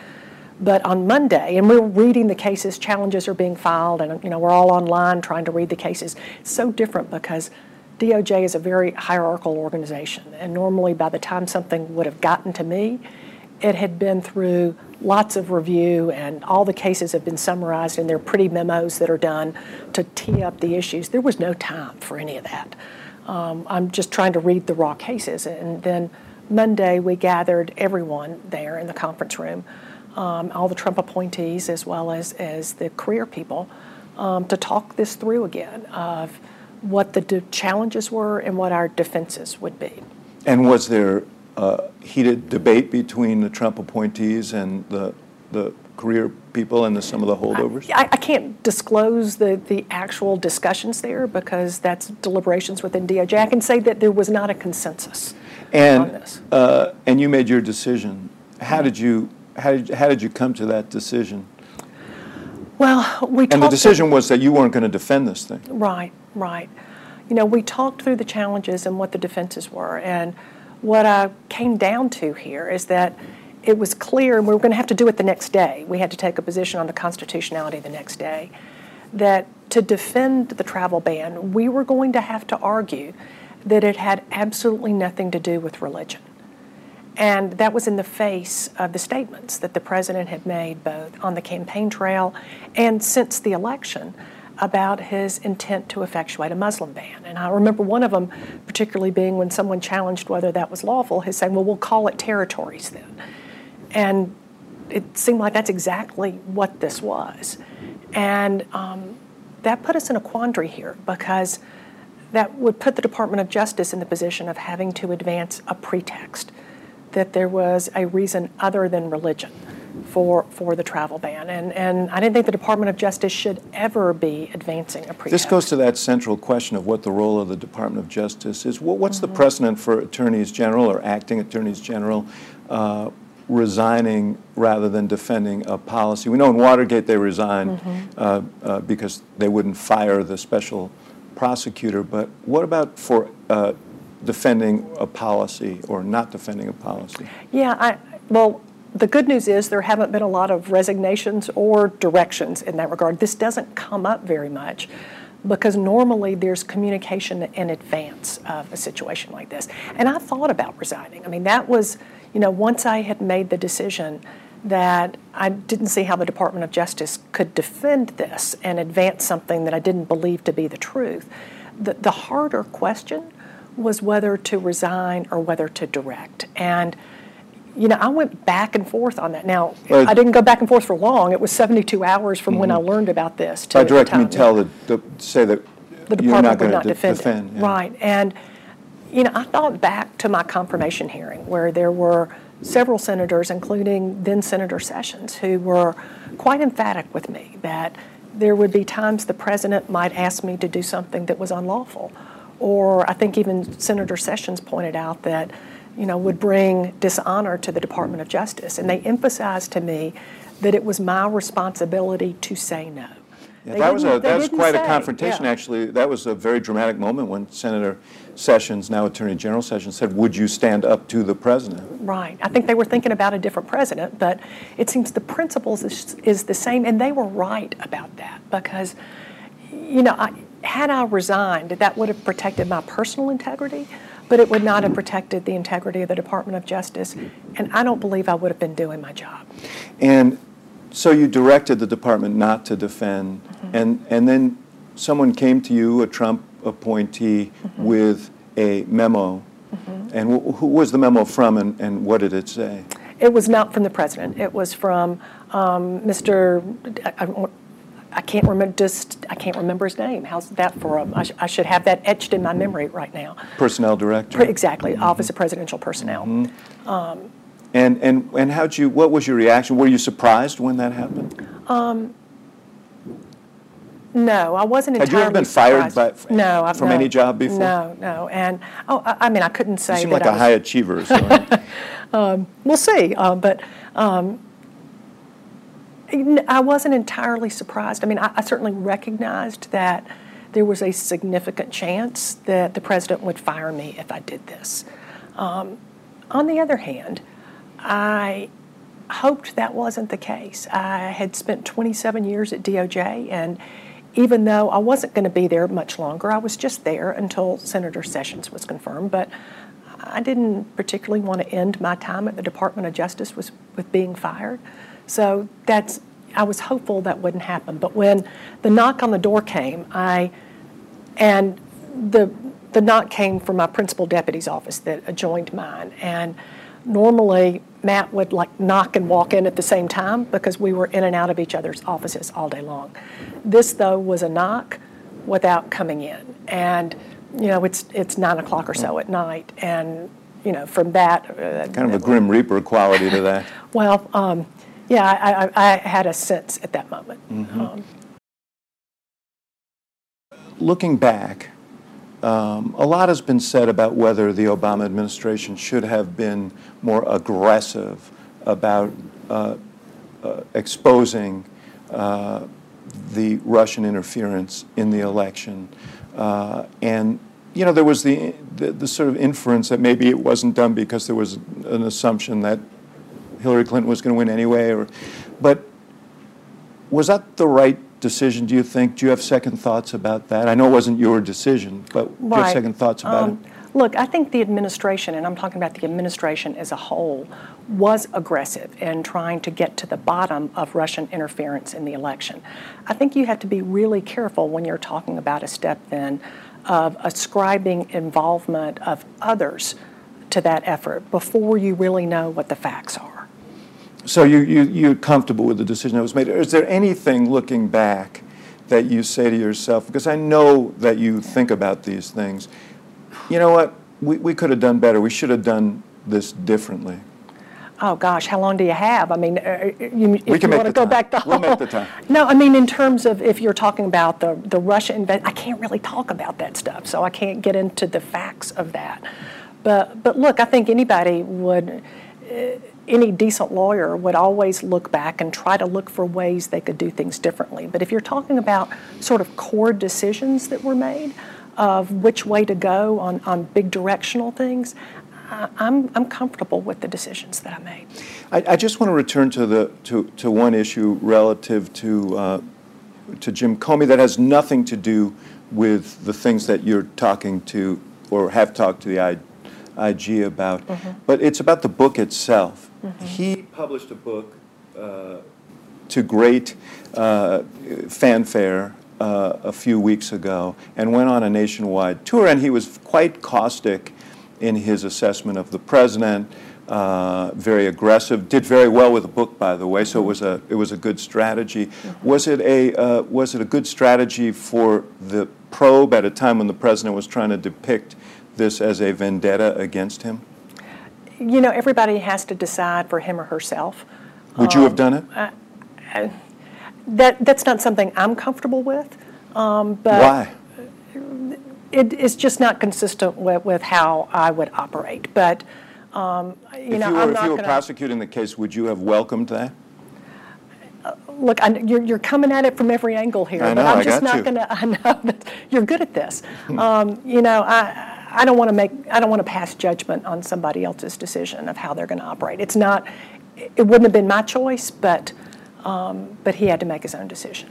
But on Monday, and we're reading the cases, challenges are being filed, and you know we're all online trying to read the cases. It's so different because DOJ is a very hierarchical organization, and normally by the time something would have gotten to me, it had been through lots of review, and all the cases have been summarized in their pretty memos that are done to tee up the issues. There was no time for any of that. Um, I'm just trying to read the raw cases, and then Monday we gathered everyone there in the conference room um, all the Trump appointees as well as, as the career people um, to talk this through again of what the challenges were and what our defenses would be. And was there uh, heated debate between the Trump appointees and the, the career people and the, some of the holdovers? I, I can't disclose the, the actual discussions there because that's deliberations within DOJ. I can say that there was not a consensus on and, this. uh, and you made your decision. How did you how did, how did you come to that decision? Well, we And the decision was that you weren't going to defend this thing. Right, right. You know, we talked through the challenges and what the defenses were, and what I came down to here is that it was clear, and we were going to have to do it the next day. We had to take a position on the constitutionality the next day. That to defend the travel ban, we were going to have to argue that it had absolutely nothing to do with religion. And that was in the face of the statements that the president had made both on the campaign trail and since the election about his intent to effectuate a Muslim ban. And I remember one of them particularly being when someone challenged whether that was lawful, his saying, well, we'll call it territories then. And it seemed like that's exactly what this was. And um, that put us in a quandary here because that would put the Department of Justice in the position of having to advance a pretext that there was a reason other than religion for, for the travel ban. And, and I didn't think the Department of Justice should ever be advancing a pretext. This goes to that central question of what the role of the Department of Justice is. What, what's Mm-hmm. the precedent for attorneys general or acting attorneys general uh, resigning rather than defending a policy? We know in Watergate they resigned Mm-hmm. uh, uh, because they wouldn't fire the special prosecutor. But what about for uh, defending a policy or not defending a policy? Yeah, I, well, the good news is there haven't been a lot of resignations or directions in that regard. This doesn't come up very much because normally there's communication in advance of a situation like this. And I thought about resigning. I mean, that was, you know, once I had made the decision that I didn't see how the Department of Justice could defend this and advance something that I didn't believe to be the truth. The, the harder question was whether to resign or whether to direct. And you know, I went back and forth on that. Now, Well- I didn't go back and forth for long. It was 72 hours from when I mm-hmm. learned about this to By direct, you mean tell the, the, say that the you're not department would not to defend, defend. yeah. Right. And, you know, I thought back to my confirmation hearing where there were several senators, including then Senator Sessions, who were quite emphatic with me that there would be times the president might ask me to do something that was unlawful. Or I think even Senator Sessions pointed out that, you know, would bring dishonor to the Department of Justice. And they emphasized to me that it was my responsibility to say no. Yeah, that was a that was quite a confrontation. yeah. Actually, that was a very dramatic moment when Senator Sessions, now Attorney General Sessions, said, "Would you stand up to the president?" Right. I think they were thinking about a different president, but it seems the principles is, is the same, and they were right about that because, you know, I, had I resigned, that would have protected my personal integrity, but it would not have protected the integrity of the Department of Justice, and I don't believe I would have been doing my job. And so you directed the department not to defend, Mm-hmm. and and then someone came to you, a Trump appointee, Mm-hmm. with a memo. And wh- who was the memo from, and, and what did it say? It was not from the president. It was from um, Mr. I, I- can't remember just I can't remember his name. How's that for a? I, sh- I should have that etched in my memory right now. Personnel director. Exactly, Office of Presidential Personnel. And and and how'd you? What was your reaction? Were you surprised when that happened? No, I wasn't Had you ever been fired surprised. by- no, I- from no, any job before? No, no, and oh, I, I mean, I couldn't say You seem like I a was- high achiever. So We'll see, uh, but um, I wasn't entirely surprised. I mean, I, I certainly recognized that there was a significant chance that the president would fire me if I did this. Um, on the other hand, I hoped that wasn't the case. I had spent 27 years at DOJ, and even though I wasn't going to be there much longer, I was just there until Senator Sessions was confirmed. But I didn't particularly want to end my time at the Department of Justice with being fired. So that's I was hopeful that wouldn't happen. But when the knock on the door came, I and the the knock came from my principal deputy's office that adjoined mine. And normally Matt would like knock and walk in at the same time because we were in and out of each other's offices all day long. This though was a knock without coming in. And you know, it's it's nine o'clock or so at night, and you know, from that, uh, kind of a grim reaper quality to that. well, um, yeah, I, I, I had a sense at that moment. Um, Looking back, um, a lot has been said about whether the Obama administration should have been more aggressive about uh, uh, exposing uh, the Russian interference in the election. Uh, and, you know, there was the, the, the sort of inference that maybe it wasn't done because there was an assumption that Hillary Clinton was going to win anyway. Or, but was that the right decision, do you think? Do you have second thoughts about that? I know it wasn't your decision, but do you have second thoughts about Um, Look, I think the administration, and I'm talking about the administration as a whole, was aggressive in trying to get to the bottom of Russian interference in the election. I think you have to be really careful when you're talking about a step then of ascribing involvement of others to that effort before you really know what the facts are. So you, you, you're comfortable with the decision that was made. Is there anything looking back that you say to yourself, because I know that you think about these things, you know what, we, we could have done better, we should have done this differently? Oh gosh, how long do you have? I mean, uh, you, if you want to go back the We'll make the time. No, I mean in terms of if you're talking about the the Russia invasion, I can't really talk about that stuff, so I can't get into the facts of that. But but look, I think anybody would. Uh, any decent lawyer would always look back and try to look for ways they could do things differently. But if you're talking about sort of core decisions that were made of which way to go on, on big directional things, I, I'm, I'm comfortable with the decisions that I made. I, I just want to return to the to, to one issue relative to uh, to Jim Comey that has nothing to do with the things that you're talking to or have talked to the IG about, but it's about the book itself. He published a book uh, to great uh, fanfare uh, a few weeks ago and went on a nationwide tour, and he was quite caustic in his assessment of the president. Uh, very aggressive. Did very well with the book, by the way. So it was a it was a good strategy. Was it a uh, was it a good strategy for the probe at a time when the president was trying to depict this as a vendetta against him? You know, everybody has to decide for him or herself. Would you have done it? That that's not something I'm comfortable with. Um, but Why? it is just not consistent with, with how I would operate. But um, you if know, you were, I'm if you were gonna, prosecuting the case, would you have welcomed that? look. I, you're, you're coming at it from every angle here, I but know, I'm I just got not going to. I know that you're good at this. um, you know, I I don't want to make I don't want to pass judgment on somebody else's decision of how they're going to operate. It's not. It wouldn't have been my choice, but um, but he had to make his own decision.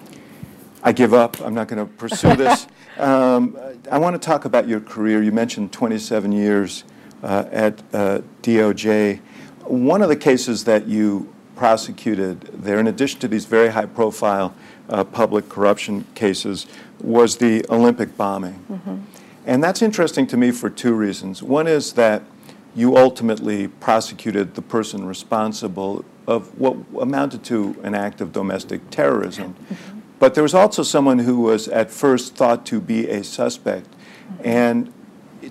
I give up. I'm not going to pursue this. Um, I want to talk about your career. You mentioned 27 years uh, at uh, DOJ. One of the cases that you prosecuted there, in addition to these very high profile uh, public corruption cases, was the Olympic bombing. And that's interesting to me for two reasons. One is that you ultimately prosecuted the person responsible of what amounted to an act of domestic terrorism. Mm-hmm. But there was also someone who was at first thought to be a suspect. Mm-hmm. And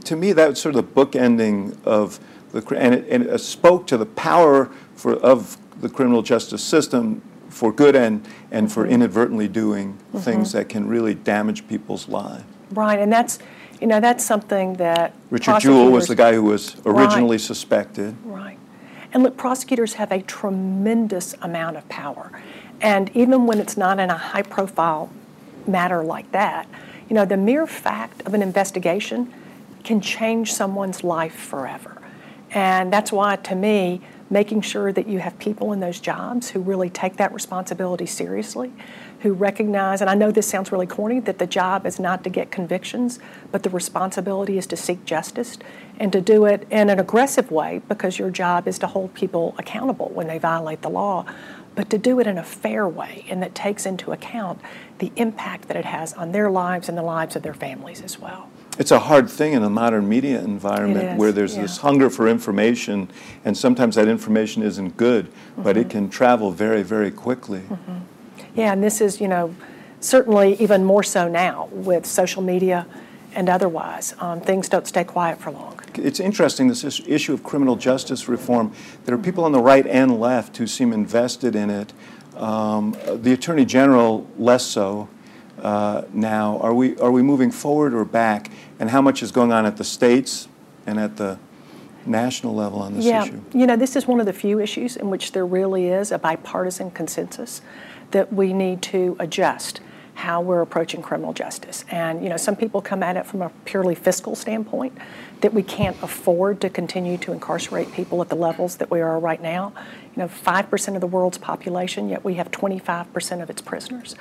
to me, that was sort of the bookending of the, and it, and it spoke to the power for, of the criminal justice system for good and, and for mm-hmm. inadvertently doing things that can really damage people's lives. Right, and that's, you know, that's something that Richard Jewell was the guy who was originally Right. suspected. Right. And look, prosecutors have a tremendous amount of power. And even when it's not in a high profile matter like that, you know, the mere fact of an investigation can change someone's life forever. And that's why, to me, making sure that you have people in those jobs who really take that responsibility seriously, who recognize, and I know this sounds really corny, that the job is not to get convictions, but the responsibility is to seek justice and to do it in an aggressive way because your job is to hold people accountable when they violate the law, but to do it in a fair way and that takes into account the impact that it has on their lives and the lives of their families as well. It's a hard thing in a modern media environment where there's yeah. this hunger for information, and sometimes that information isn't good, but Mm-hmm. it can travel very, very quickly. Yeah, and this is, you know, certainly even more so now with social media and otherwise. Um, things don't stay quiet for long. It's interesting, this issue of criminal justice reform. There are people on the right and left who seem invested in it. Um, the Attorney General, less so uh, now. Are we, are we moving forward or back? And how much is going on at the states and at the national level on this yeah, issue? you know, this is one of the few issues in which there really is a bipartisan consensus that we need to adjust how we're approaching criminal justice. And, you know, some people come at it from a purely fiscal standpoint that we can't afford to continue to incarcerate people at the levels that we are right now. You know, 5% of the world's population, yet we have 25% of its prisoners.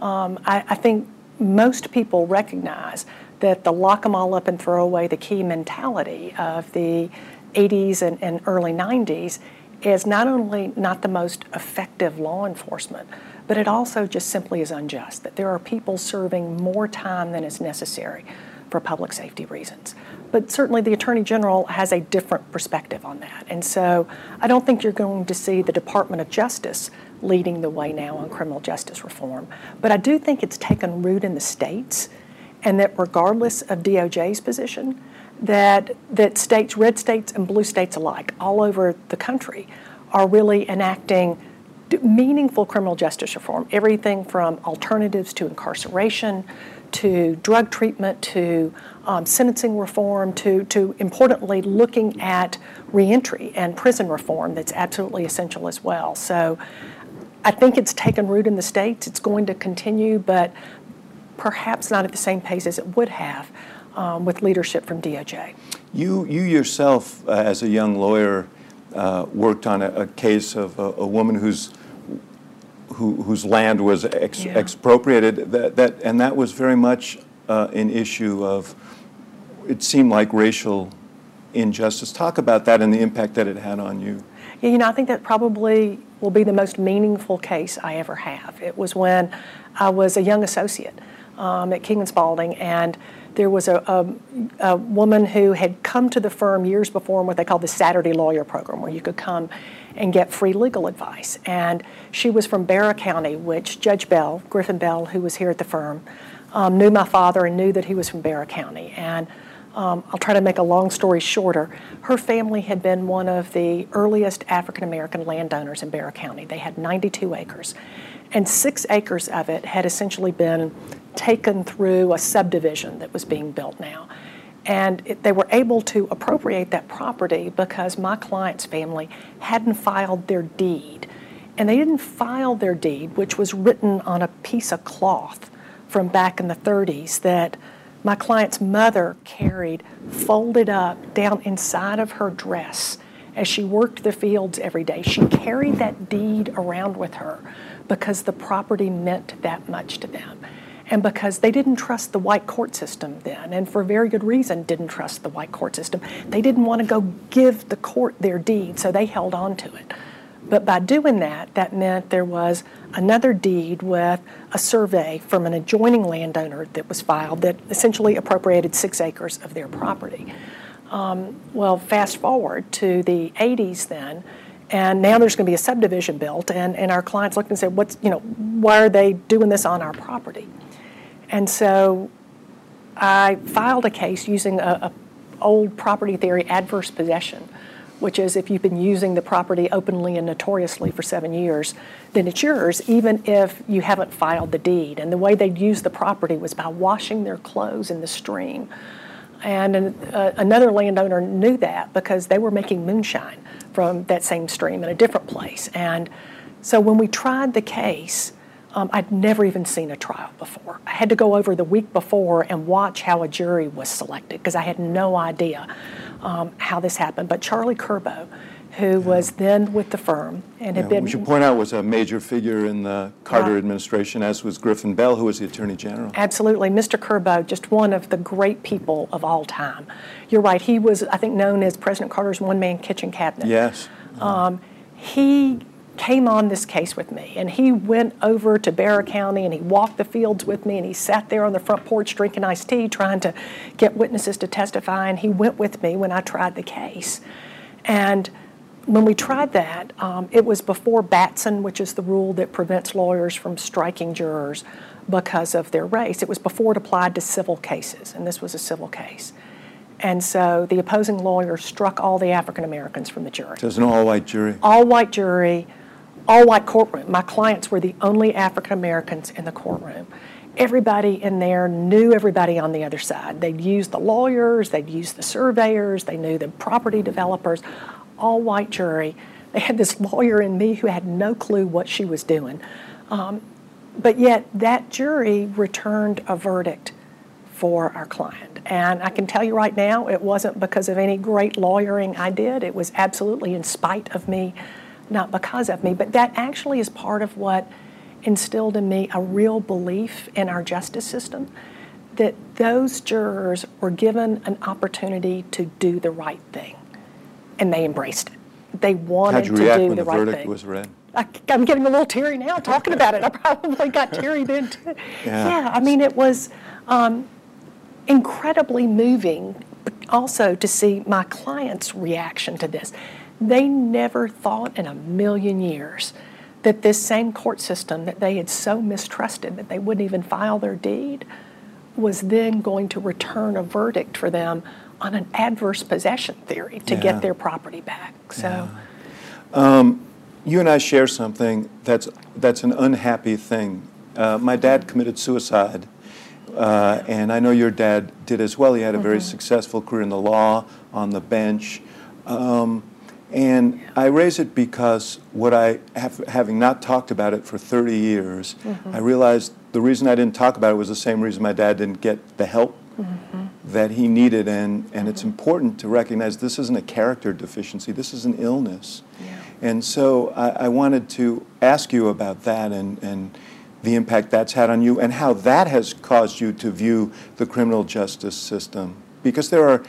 Um, I, I think most people recognize that the lock 'em all up and throw away the key mentality of the 80s and, and early 90s is not only not the most effective law enforcement, but it also just simply is unjust. That there are people serving more time than is necessary for public safety reasons. But certainly the Attorney General has a different perspective on that. And so I don't think you're going to see the Department of Justice leading the way now on criminal justice reform. But I do think it's taken root in the states, and that regardless of DOJ's position, that, that states, red states and blue states alike, all over the country, are really enacting meaningful criminal justice reform. Everything from alternatives to incarceration, to drug treatment, to um, sentencing reform, to, to importantly looking at reentry and prison reform that's absolutely essential as well. So I think it's taken root in the states. It's going to continue, but perhaps not at the same pace as it would have um, with leadership from DOJ. You, you yourself, uh, as a young lawyer, uh, worked on a, a case of a, a woman whose who, whose land was ex- Yeah. expropriated. That, that and that was very much uh, an issue of. It seemed like racial injustice. Talk about that and the impact that it had on you. Yeah, you know, I think that probably will be the most meaningful case I ever have. It was when I was a young associate um, at King and Spalding, and there was a, a, a woman who had come to the firm years before in what they called the Saturday Lawyer Program, where you could come and get free legal advice. And she was from Barrow County, which Judge Bell, Griffin Bell, who was here at the firm, um, knew my father and knew that he was from Barrow County. And um, I'll try to make a long story shorter. Her family had been one of the earliest African American landowners in Barrow County. They had 92 acres, and six acres of it had essentially been taken through a subdivision that was being built now. And it, they were able to appropriate that property because my client's family hadn't filed their deed. And they didn't file their deed, which was written on a piece of cloth from back in the 30s that my client's mother carried folded up down inside of her dress as she worked the fields every day. She carried that deed around with her because the property meant that much to them. And because they didn't trust the white court system then, and for very good reason didn't trust the white court system. They didn't want to go give the court their deed, so they held on to it. But by doing that, that meant there was another deed with a survey from an adjoining landowner that was filed that essentially appropriated six acres of their property. Um, well, fast forward to the 80s then, and now there's going to be a subdivision built, and, and our clients looked and said, "What's you know, why are they doing this on our property?" And so I filed a case using a, a old property theory adverse possession which is if you've been using the property openly and notoriously for seven years, then it's yours, even if you haven't filed the deed. And the way they'd use the property was by washing their clothes in the stream. And an, uh, another landowner knew that because they were making moonshine from that same stream in a different place. And so when we tried the case, um, I'd never even seen a trial before. I had to go over the week before and watch how a jury was selected because I had no idea um, how this happened. But Charlie Kirbo, who was then with the firm and had Yeah, been. We should point out was a major figure in the Carter Right. administration, as was Griffin Bell, who was the Attorney General. Absolutely. Mr. Kirbo, just one of the great people of all time. You're right, he was, I think, known as President Carter's one man kitchen cabinet. Yes. Um, he came on this case with me and he went over to Barrow County and he walked the fields with me and he sat there on the front porch drinking iced tea trying to get witnesses to testify and he went with me when I tried the case. And when we tried that, um, it was before Batson, which is the rule that prevents lawyers from striking jurors because of their race. It was before it applied to civil cases, and this was a civil case. And so the opposing lawyer struck all the African Americans from the jury There's an all-white jury. all white jury, all white courtroom. My clients were the only African Americans in the courtroom. Everybody in there knew everybody on the other side. They'd use the lawyers, they'd use the surveyors, they knew the property developers, all white jury. They had this lawyer in me who had no clue what she was doing. Um, but yet, that jury returned a verdict for our client. And I can tell you right now, it wasn't because of any great lawyering I did. It was absolutely in spite of me, not because of me. But that actually is part of what instilled in me a real belief in our justice system that those jurors were given an opportunity to do the right thing. And they embraced it. They wanted How'd you to react do when the the right verdict thing. was read? I, am getting a little teary now talking about it. I probably got teary then too. Yeah. yeah I mean, it was um, incredibly moving also to see my clients' reaction to this. They never thought in a million years that this same court system that they had so mistrusted that they wouldn't even file their deed was then going to return a verdict for them on an adverse possession theory to Yeah. get their property back. So. You and I share something that's, that's an unhappy thing. Uh, my dad committed suicide, uh, and I know your dad did as well. He had a very successful career in the law, on the bench. Um, and I raise it because what I, have, having not talked about it for 30 years, mm-hmm. I realized the reason I didn't talk about it was the same reason my dad didn't get the help mm-hmm. that he needed. And, and it's mm-hmm. important to recognize this isn't a character deficiency, this is an illness. And so I, I wanted to ask you about that and, and the impact that's had on you and how that has caused you to view the criminal justice system. Because there are,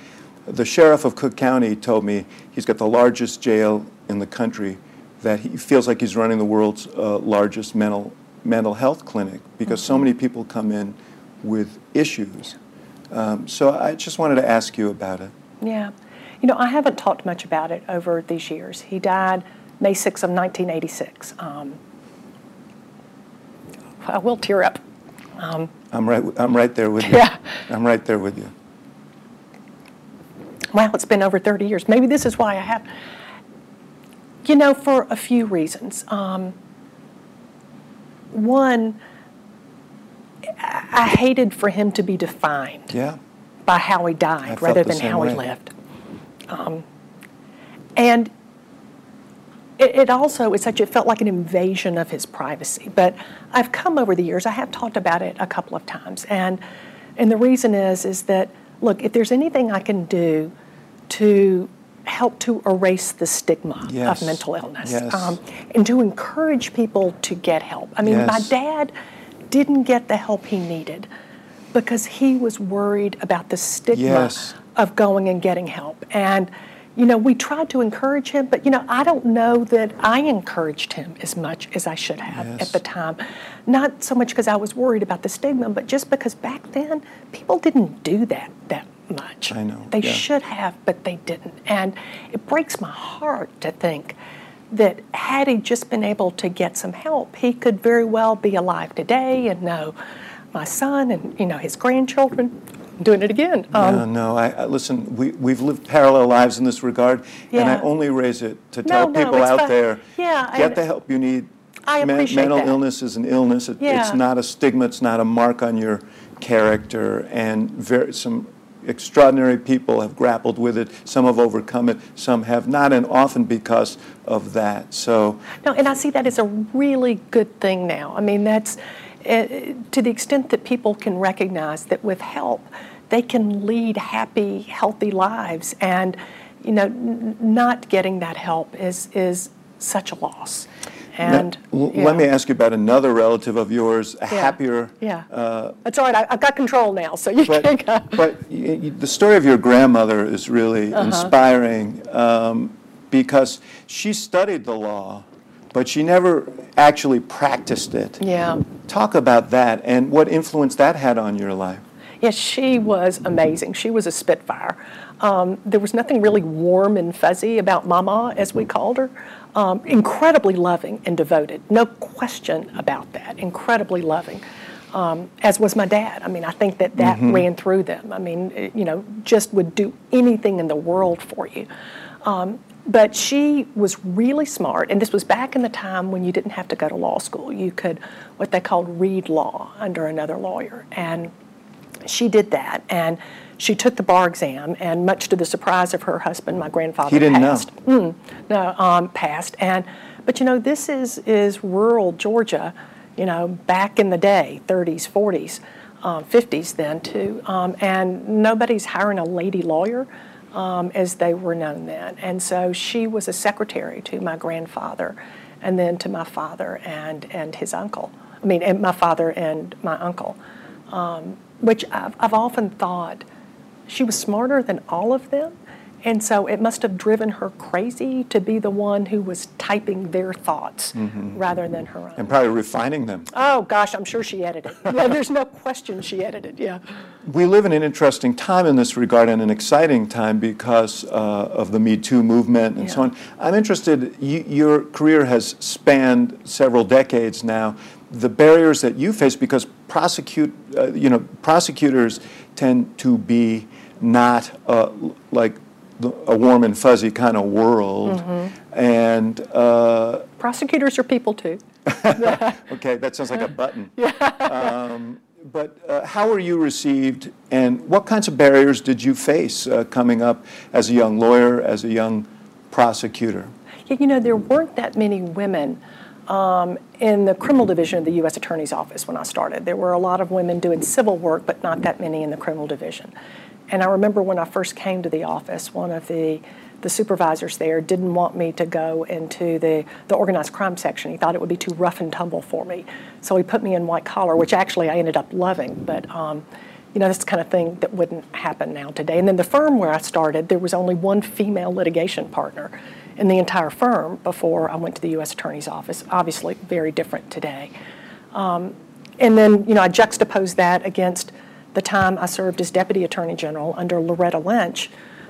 the sheriff of Cook County told me he's got the largest jail in the country, that he feels like he's running the world's uh, largest mental, mental health clinic because so many people come in with issues. Um, so I just wanted to ask you about it. Yeah. You know, I haven't talked much about it over these years. He died May 6th of 1986. Um, I will tear up. I'm right, I'm right there with you. Yeah. I'm right there with you. Wow, it's been over 30 years. Maybe this is why I have. You know, for a few reasons. Um, one, I hated for him to be defined Yeah. by how he died rather than how he way. lived. Um, and it, it also, it's such, it felt like an invasion of his privacy. But I've come over the years, I have talked about it a couple of times. And, and the reason is, is that, look, if there's anything I can do to help to erase the stigma Yes. of mental illness um, and to encourage people to get help. I mean, my dad didn't get the help he needed because he was worried about the stigma Yes. of going and getting help. And, you know, we tried to encourage him, but, you know, I don't know that I encouraged him as much as I should have Yes. at the time. Not so much because I was worried about the stigma, but just because back then people didn't do that that much. I know, They yeah. should have, but they didn't. And it breaks my heart to think that had he just been able to get some help, he could very well be alive today and know my son and you know his grandchildren doing it again. Um, no, no. I, I, listen. We we've lived parallel lives in this regard, yeah. and I only raise it to tell no, people no, out fine. there: yeah, get the help you need. I appreciate mental that. illness is an illness. It, yeah. It's not a stigma. It's not a mark on your character. And very, some extraordinary people have grappled with it. Some have overcome it. Some have not, and often because of that. So no, and I see that as a really good thing now. I mean, that's uh, to the extent that people can recognize that with help, they can lead happy, healthy lives, and you know, n- not getting that help is is such a loss. And now, let me ask you about another relative of yours, a yeah. happier. Yeah, uh, that's all right. I, have got control now, so you but, can go. But the story of your grandmother is really uh-huh. inspiring um, because she studied the law, but she never actually practiced it. Yeah. Talk about that and what influence that had on your life. Yes, she was amazing. She was a spitfire. Um, there was nothing really warm and fuzzy about Mama, as we called her. Um, incredibly loving and devoted, no question about that. Incredibly loving, um, as was my dad. I mean, I think that that mm-hmm. ran through them. I mean, it, you know, just would do anything in the world for you. Um, but she was really smart, and this was back in the time when you didn't have to go to law school. You could, what they called, read law under another lawyer, and she did that. And she took the bar exam, and much to the surprise of her husband, my grandfather he didn't passed. know. Mm, no, um, passed. And but you know, this is is rural Georgia. You know, back in the day, 30s, 40s, um, 50s, then too, um, and nobody's hiring a lady lawyer. Um, as they were known then. And so she was a secretary to my grandfather and then to my father and, and his uncle. I mean, and my father and my uncle, um, which I've, I've often thought she was smarter than all of them. And so it must have driven her crazy to be the one who was typing their thoughts mm-hmm. rather than her own. And probably refining them. Oh, gosh, I'm sure she edited. yeah, there's no question she edited, yeah. We live in an interesting time in this regard and an exciting time because uh, of the Me Too movement and yeah. so on. I'm interested, you, your career has spanned several decades now. The barriers that you face, because prosecute, uh, you know, prosecutors tend to be not uh, like a warm and fuzzy kind of world. Mm-hmm. And uh, prosecutors are people too. okay, that sounds like a button. Yeah. Um, but uh, how were you received, and what kinds of barriers did you face uh, coming up as a young lawyer, as a young prosecutor? Yeah, you know, there weren't that many women um, in the criminal division of the U.S. Attorney's Office when I started. There were a lot of women doing civil work, but not that many in the criminal division. And I remember when I first came to the office, one of the the supervisors there didn't want me to go into the, the organized crime section. He thought it would be too rough and tumble for me. So he put me in white collar, which actually I ended up loving. But, um, you know, that's the kind of thing that wouldn't happen now today. And then the firm where I started, there was only one female litigation partner in the entire firm before I went to the U.S. Attorney's Office. Obviously, very different today. Um, and then, you know, I juxtaposed that against the time I served as Deputy Attorney General under Loretta Lynch.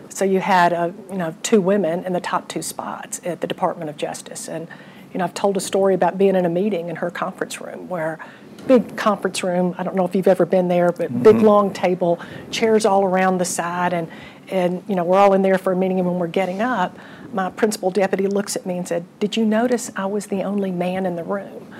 So you had, uh, you know, two women in the top two spots at the Department of Justice. And, you know, I've told a story about being in a meeting in her conference room where big conference room. I don't know if you've ever been there, but mm-hmm. big long table, chairs all around the side, and and you know we're all in there for a meeting. And when we're getting up, my principal deputy looks at me and said, "Did you notice I was the only man in the room?"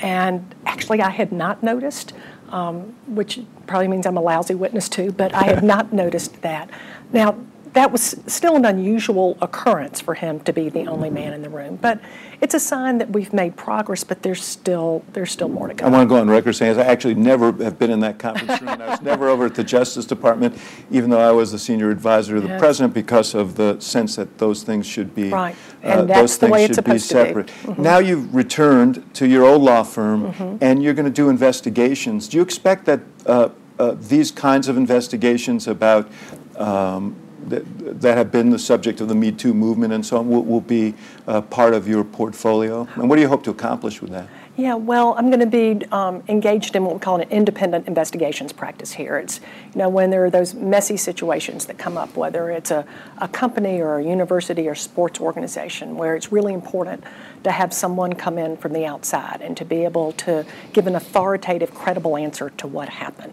And actually, I had not noticed, um, which probably means I'm a lousy witness too. But I had not noticed that. Now that was still an unusual occurrence for him to be the only man in the room. But it's a sign that we've made progress, but there's still there's still more to go. I want to go on record saying I actually never have been in that conference room. I was never over at the Justice Department, even though I was the senior advisor to the president, because of the sense that those things should be right, uh, the way it's supposed to be. Mm-hmm. Now you've returned to your old law firm, mm-hmm. and you're going to do investigations. Do you expect that? Uh, uh, these kinds of investigations about um, that, that have been the subject of the Me Too movement and so on will, will be uh, part of your portfolio? And what do you hope to accomplish with that? Yeah, well, I'm going to be um, engaged in what we call an independent investigations practice here. It's, you know, when there are those messy situations that come up, whether it's a, a company or a university or sports organization, where it's really important to have someone come in from the outside and to be able to give an authoritative, credible answer to what happened.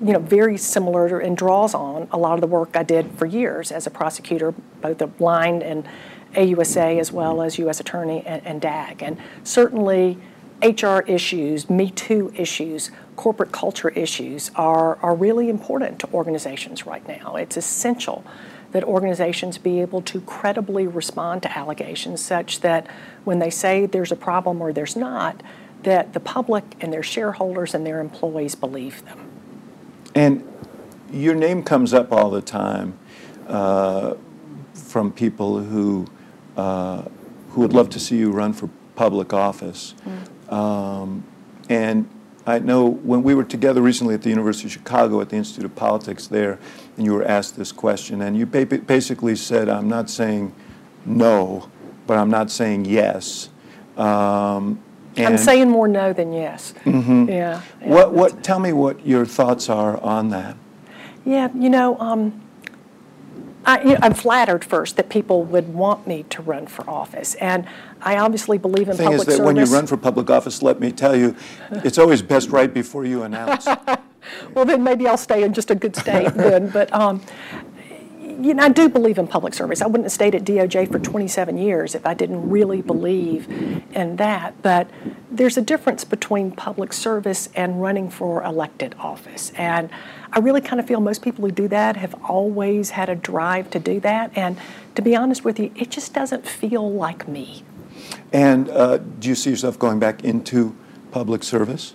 You know, very similar and draws on a lot of the work I did for years as a prosecutor, both of blind and AUSA as well as U.S. Attorney and, and DAG. And certainly, HR issues, Me Too issues, corporate culture issues are, are really important to organizations right now. It's essential that organizations be able to credibly respond to allegations such that when they say there's a problem or there's not, that the public and their shareholders and their employees believe them. And your name comes up all the time uh, from people who uh, who would love to see you run for public office. Mm. Um, and I know when we were together recently at the University of Chicago at the Institute of Politics there, and you were asked this question, and you basically said, I'm not saying no, but I'm not saying yes. Um, I'm saying more no than yes. Mm-hmm. Yeah, yeah. What, what, tell me what your thoughts are on that. Yeah, you know, um, I, am flattered first that people would want me to run for office, and I obviously believe in the thing public is that service. when you run for public office, let me tell you, it's always best right before you announce. well, then maybe I'll stay in just a good state then. But um, you know, I do believe in public service. I wouldn't have stayed at DOJ for 27 years if I didn't really believe in that. But there's a difference between public service and running for elected office. And I really kind of feel most people who do that have always had a drive to do that. And to be honest with you, it just doesn't feel like me. And uh, do you see yourself going back into public service?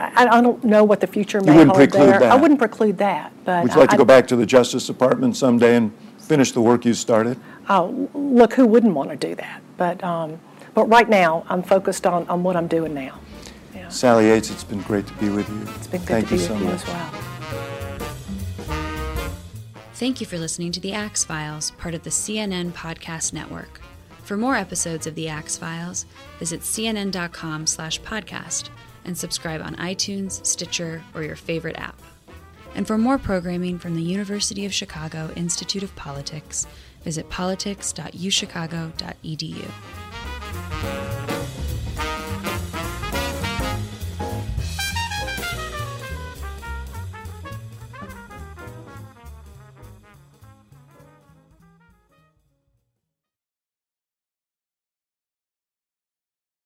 I, I don't know what the future may hold there. That. I wouldn't preclude that. But would you like I, to go back to the Justice Department someday and finish the work you started? Oh, look, who wouldn't want to do that? But um, but right now, I'm focused on, on what I'm doing now. Yeah. Sally Yates, it's been great to be with you. It's been good Thank to be you with so you much. as well. Thank you for listening to the Axe Files, part of the CNN Podcast Network. For more episodes of the Axe Files, visit cnn.com/podcast and subscribe on iTunes, Stitcher, or your favorite app. And for more programming from the University of Chicago Institute of Politics, visit politics.uchicago.edu.